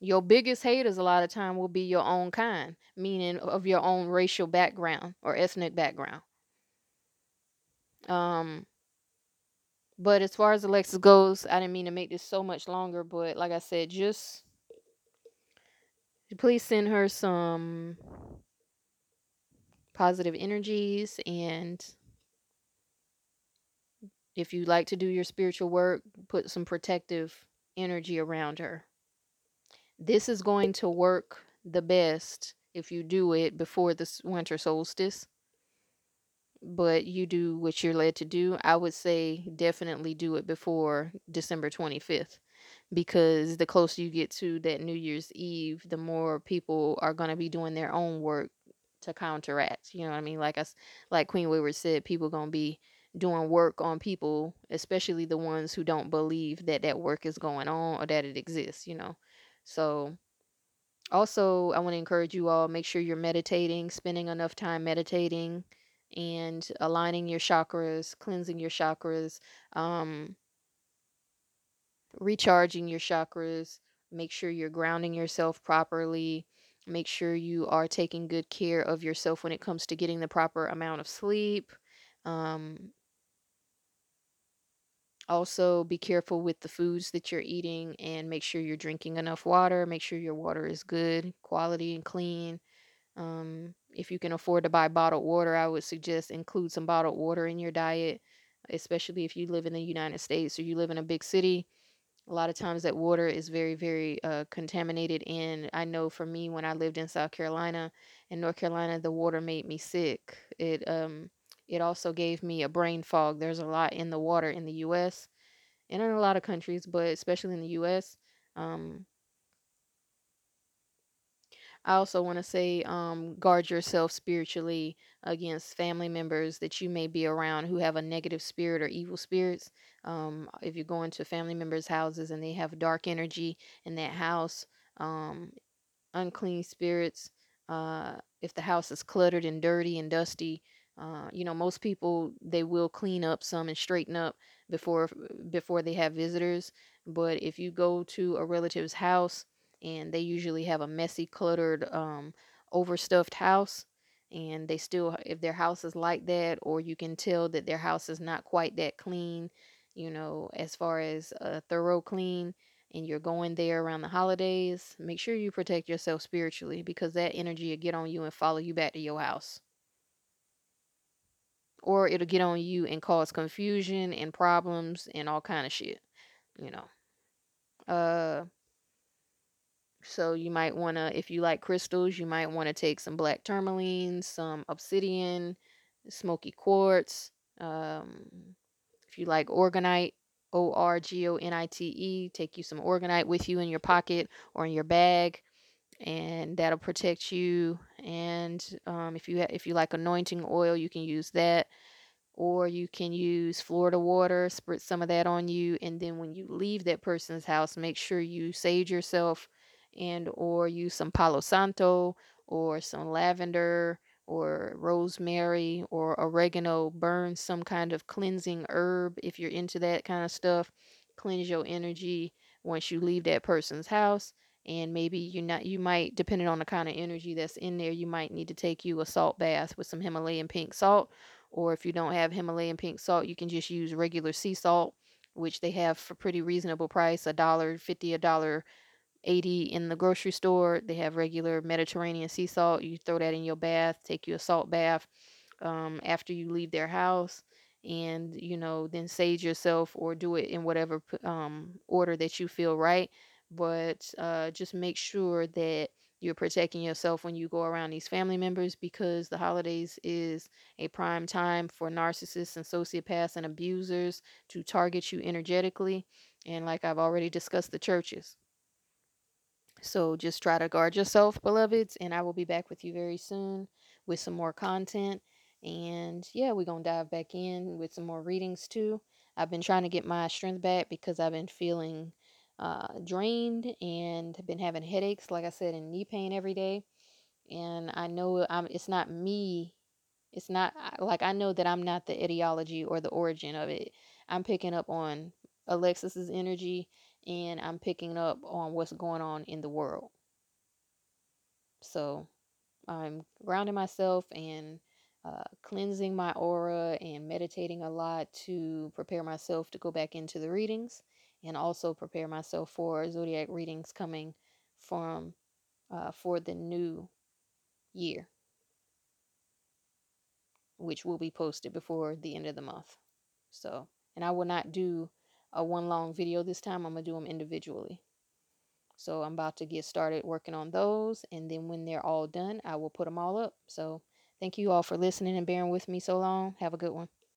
Your biggest haters a lot of time will be your own kind, meaning of your own racial background or ethnic background. Um, but as far as Alexis goes, I didn't mean to make this so much longer, but like I said, just please send her some positive energies and if you like to do your spiritual work, put some protective energy around her. This is going to work the best if you do it before the winter solstice but you do what you're led to do, I would say definitely do it before December 25th because the closer you get to that New Year's Eve, the more people are going to be doing their own work to counteract. You know what I mean? Like us, like Queen Wayward said, people going to be doing work on people, especially the ones who don't believe that that work is going on or that it exists, you know. So, also, I want to encourage you all make sure you're meditating, spending enough time meditating and aligning your chakras, cleansing your chakras, um, recharging your chakras. Make sure you're grounding yourself properly. Make sure you are taking good care of yourself when it comes to getting the proper amount of sleep. Um, also, be careful with the foods that you're eating and make sure you're drinking enough water. Make sure your water is good quality and clean. Um, if you can afford to buy bottled water, I would suggest include some bottled water in your diet, especially if you live in the United States or you live in a big city. A lot of times that water is very, very uh, contaminated. And I know for me, when I lived in South Carolina and North Carolina, the water made me sick. It um, it also gave me a brain fog. There's a lot in the water in the U.S. and in a lot of countries, but especially in the U.S. Um, I also want to say, um, guard yourself spiritually against family members that you may be around who have a negative spirit or evil spirits. Um, if you go into family members' houses and they have dark energy in that house, um, unclean spirits, uh, if the house is cluttered and dirty and dusty, uh, you know, most people they will clean up some and straighten up before before they have visitors. But if you go to a relative's house and they usually have a messy, cluttered, um, overstuffed house, and they still, if their house is like that, or you can tell that their house is not quite that clean, you know, as far as a thorough clean, and you're going there around the holidays, make sure you protect yourself spiritually because that energy will get on you and follow you back to your house. Or it'll get on you and cause confusion and problems and all kind of shit, you know. Uh so you might want to if you like crystals, you might want to take some black tourmaline, some obsidian, smoky quartz. Um, if you like orgonite, O R G O N I T E, take you some orgonite with you in your pocket or in your bag, and that'll protect you. And um, if you ha- if you like anointing oil, you can use that, or you can use Florida water, spritz some of that on you, and then when you leave that person's house, make sure you sage yourself and or use some Palo Santo or some lavender or rosemary or oregano. Burn some kind of cleansing herb if you're into that kind of stuff. Cleanse your energy once you leave that person's house. And maybe you not you might, depending on the kind of energy that's in there, you might need to take you a salt bath with some Himalayan pink salt. Or if you don't have Himalayan pink salt, you can just use regular sea salt, which they have for pretty reasonable price, a dollar fifty, a dollar 80 in the grocery store. They have regular Mediterranean sea salt. You throw that in your bath, take you a salt bath um, after you leave their house, and you know, then sage yourself or do it in whatever um, order that you feel right. But uh, just make sure that you're protecting yourself when you go around these family members because the holidays is a prime time for narcissists and sociopaths and abusers to target you energetically. And like I've already discussed, the churches. So just try to guard yourself, beloveds, and I will be back with you very soon with some more content. And yeah, we're going to dive back in with some more readings too. I've been trying to get my strength back because I've been feeling uh, drained and been having headaches, like I said, and knee pain every day. And I know I'm, it's not me. It's not like I know that I'm not the etiology or the origin of it. I'm picking up on Alexis's energy and I'm picking up on what's going on in the world. So I'm grounding myself and uh, cleansing my aura and meditating a lot to prepare myself to go back into the readings and also prepare myself for zodiac readings coming from uh, for the new year, which will be posted before the end of the month. So, and I will not do a one long video this time. I'm going to do them individually. So I'm about to get started working on those. And then when they're all done, I will put them all up. So thank you all for listening and bearing with me so long. Have a good one.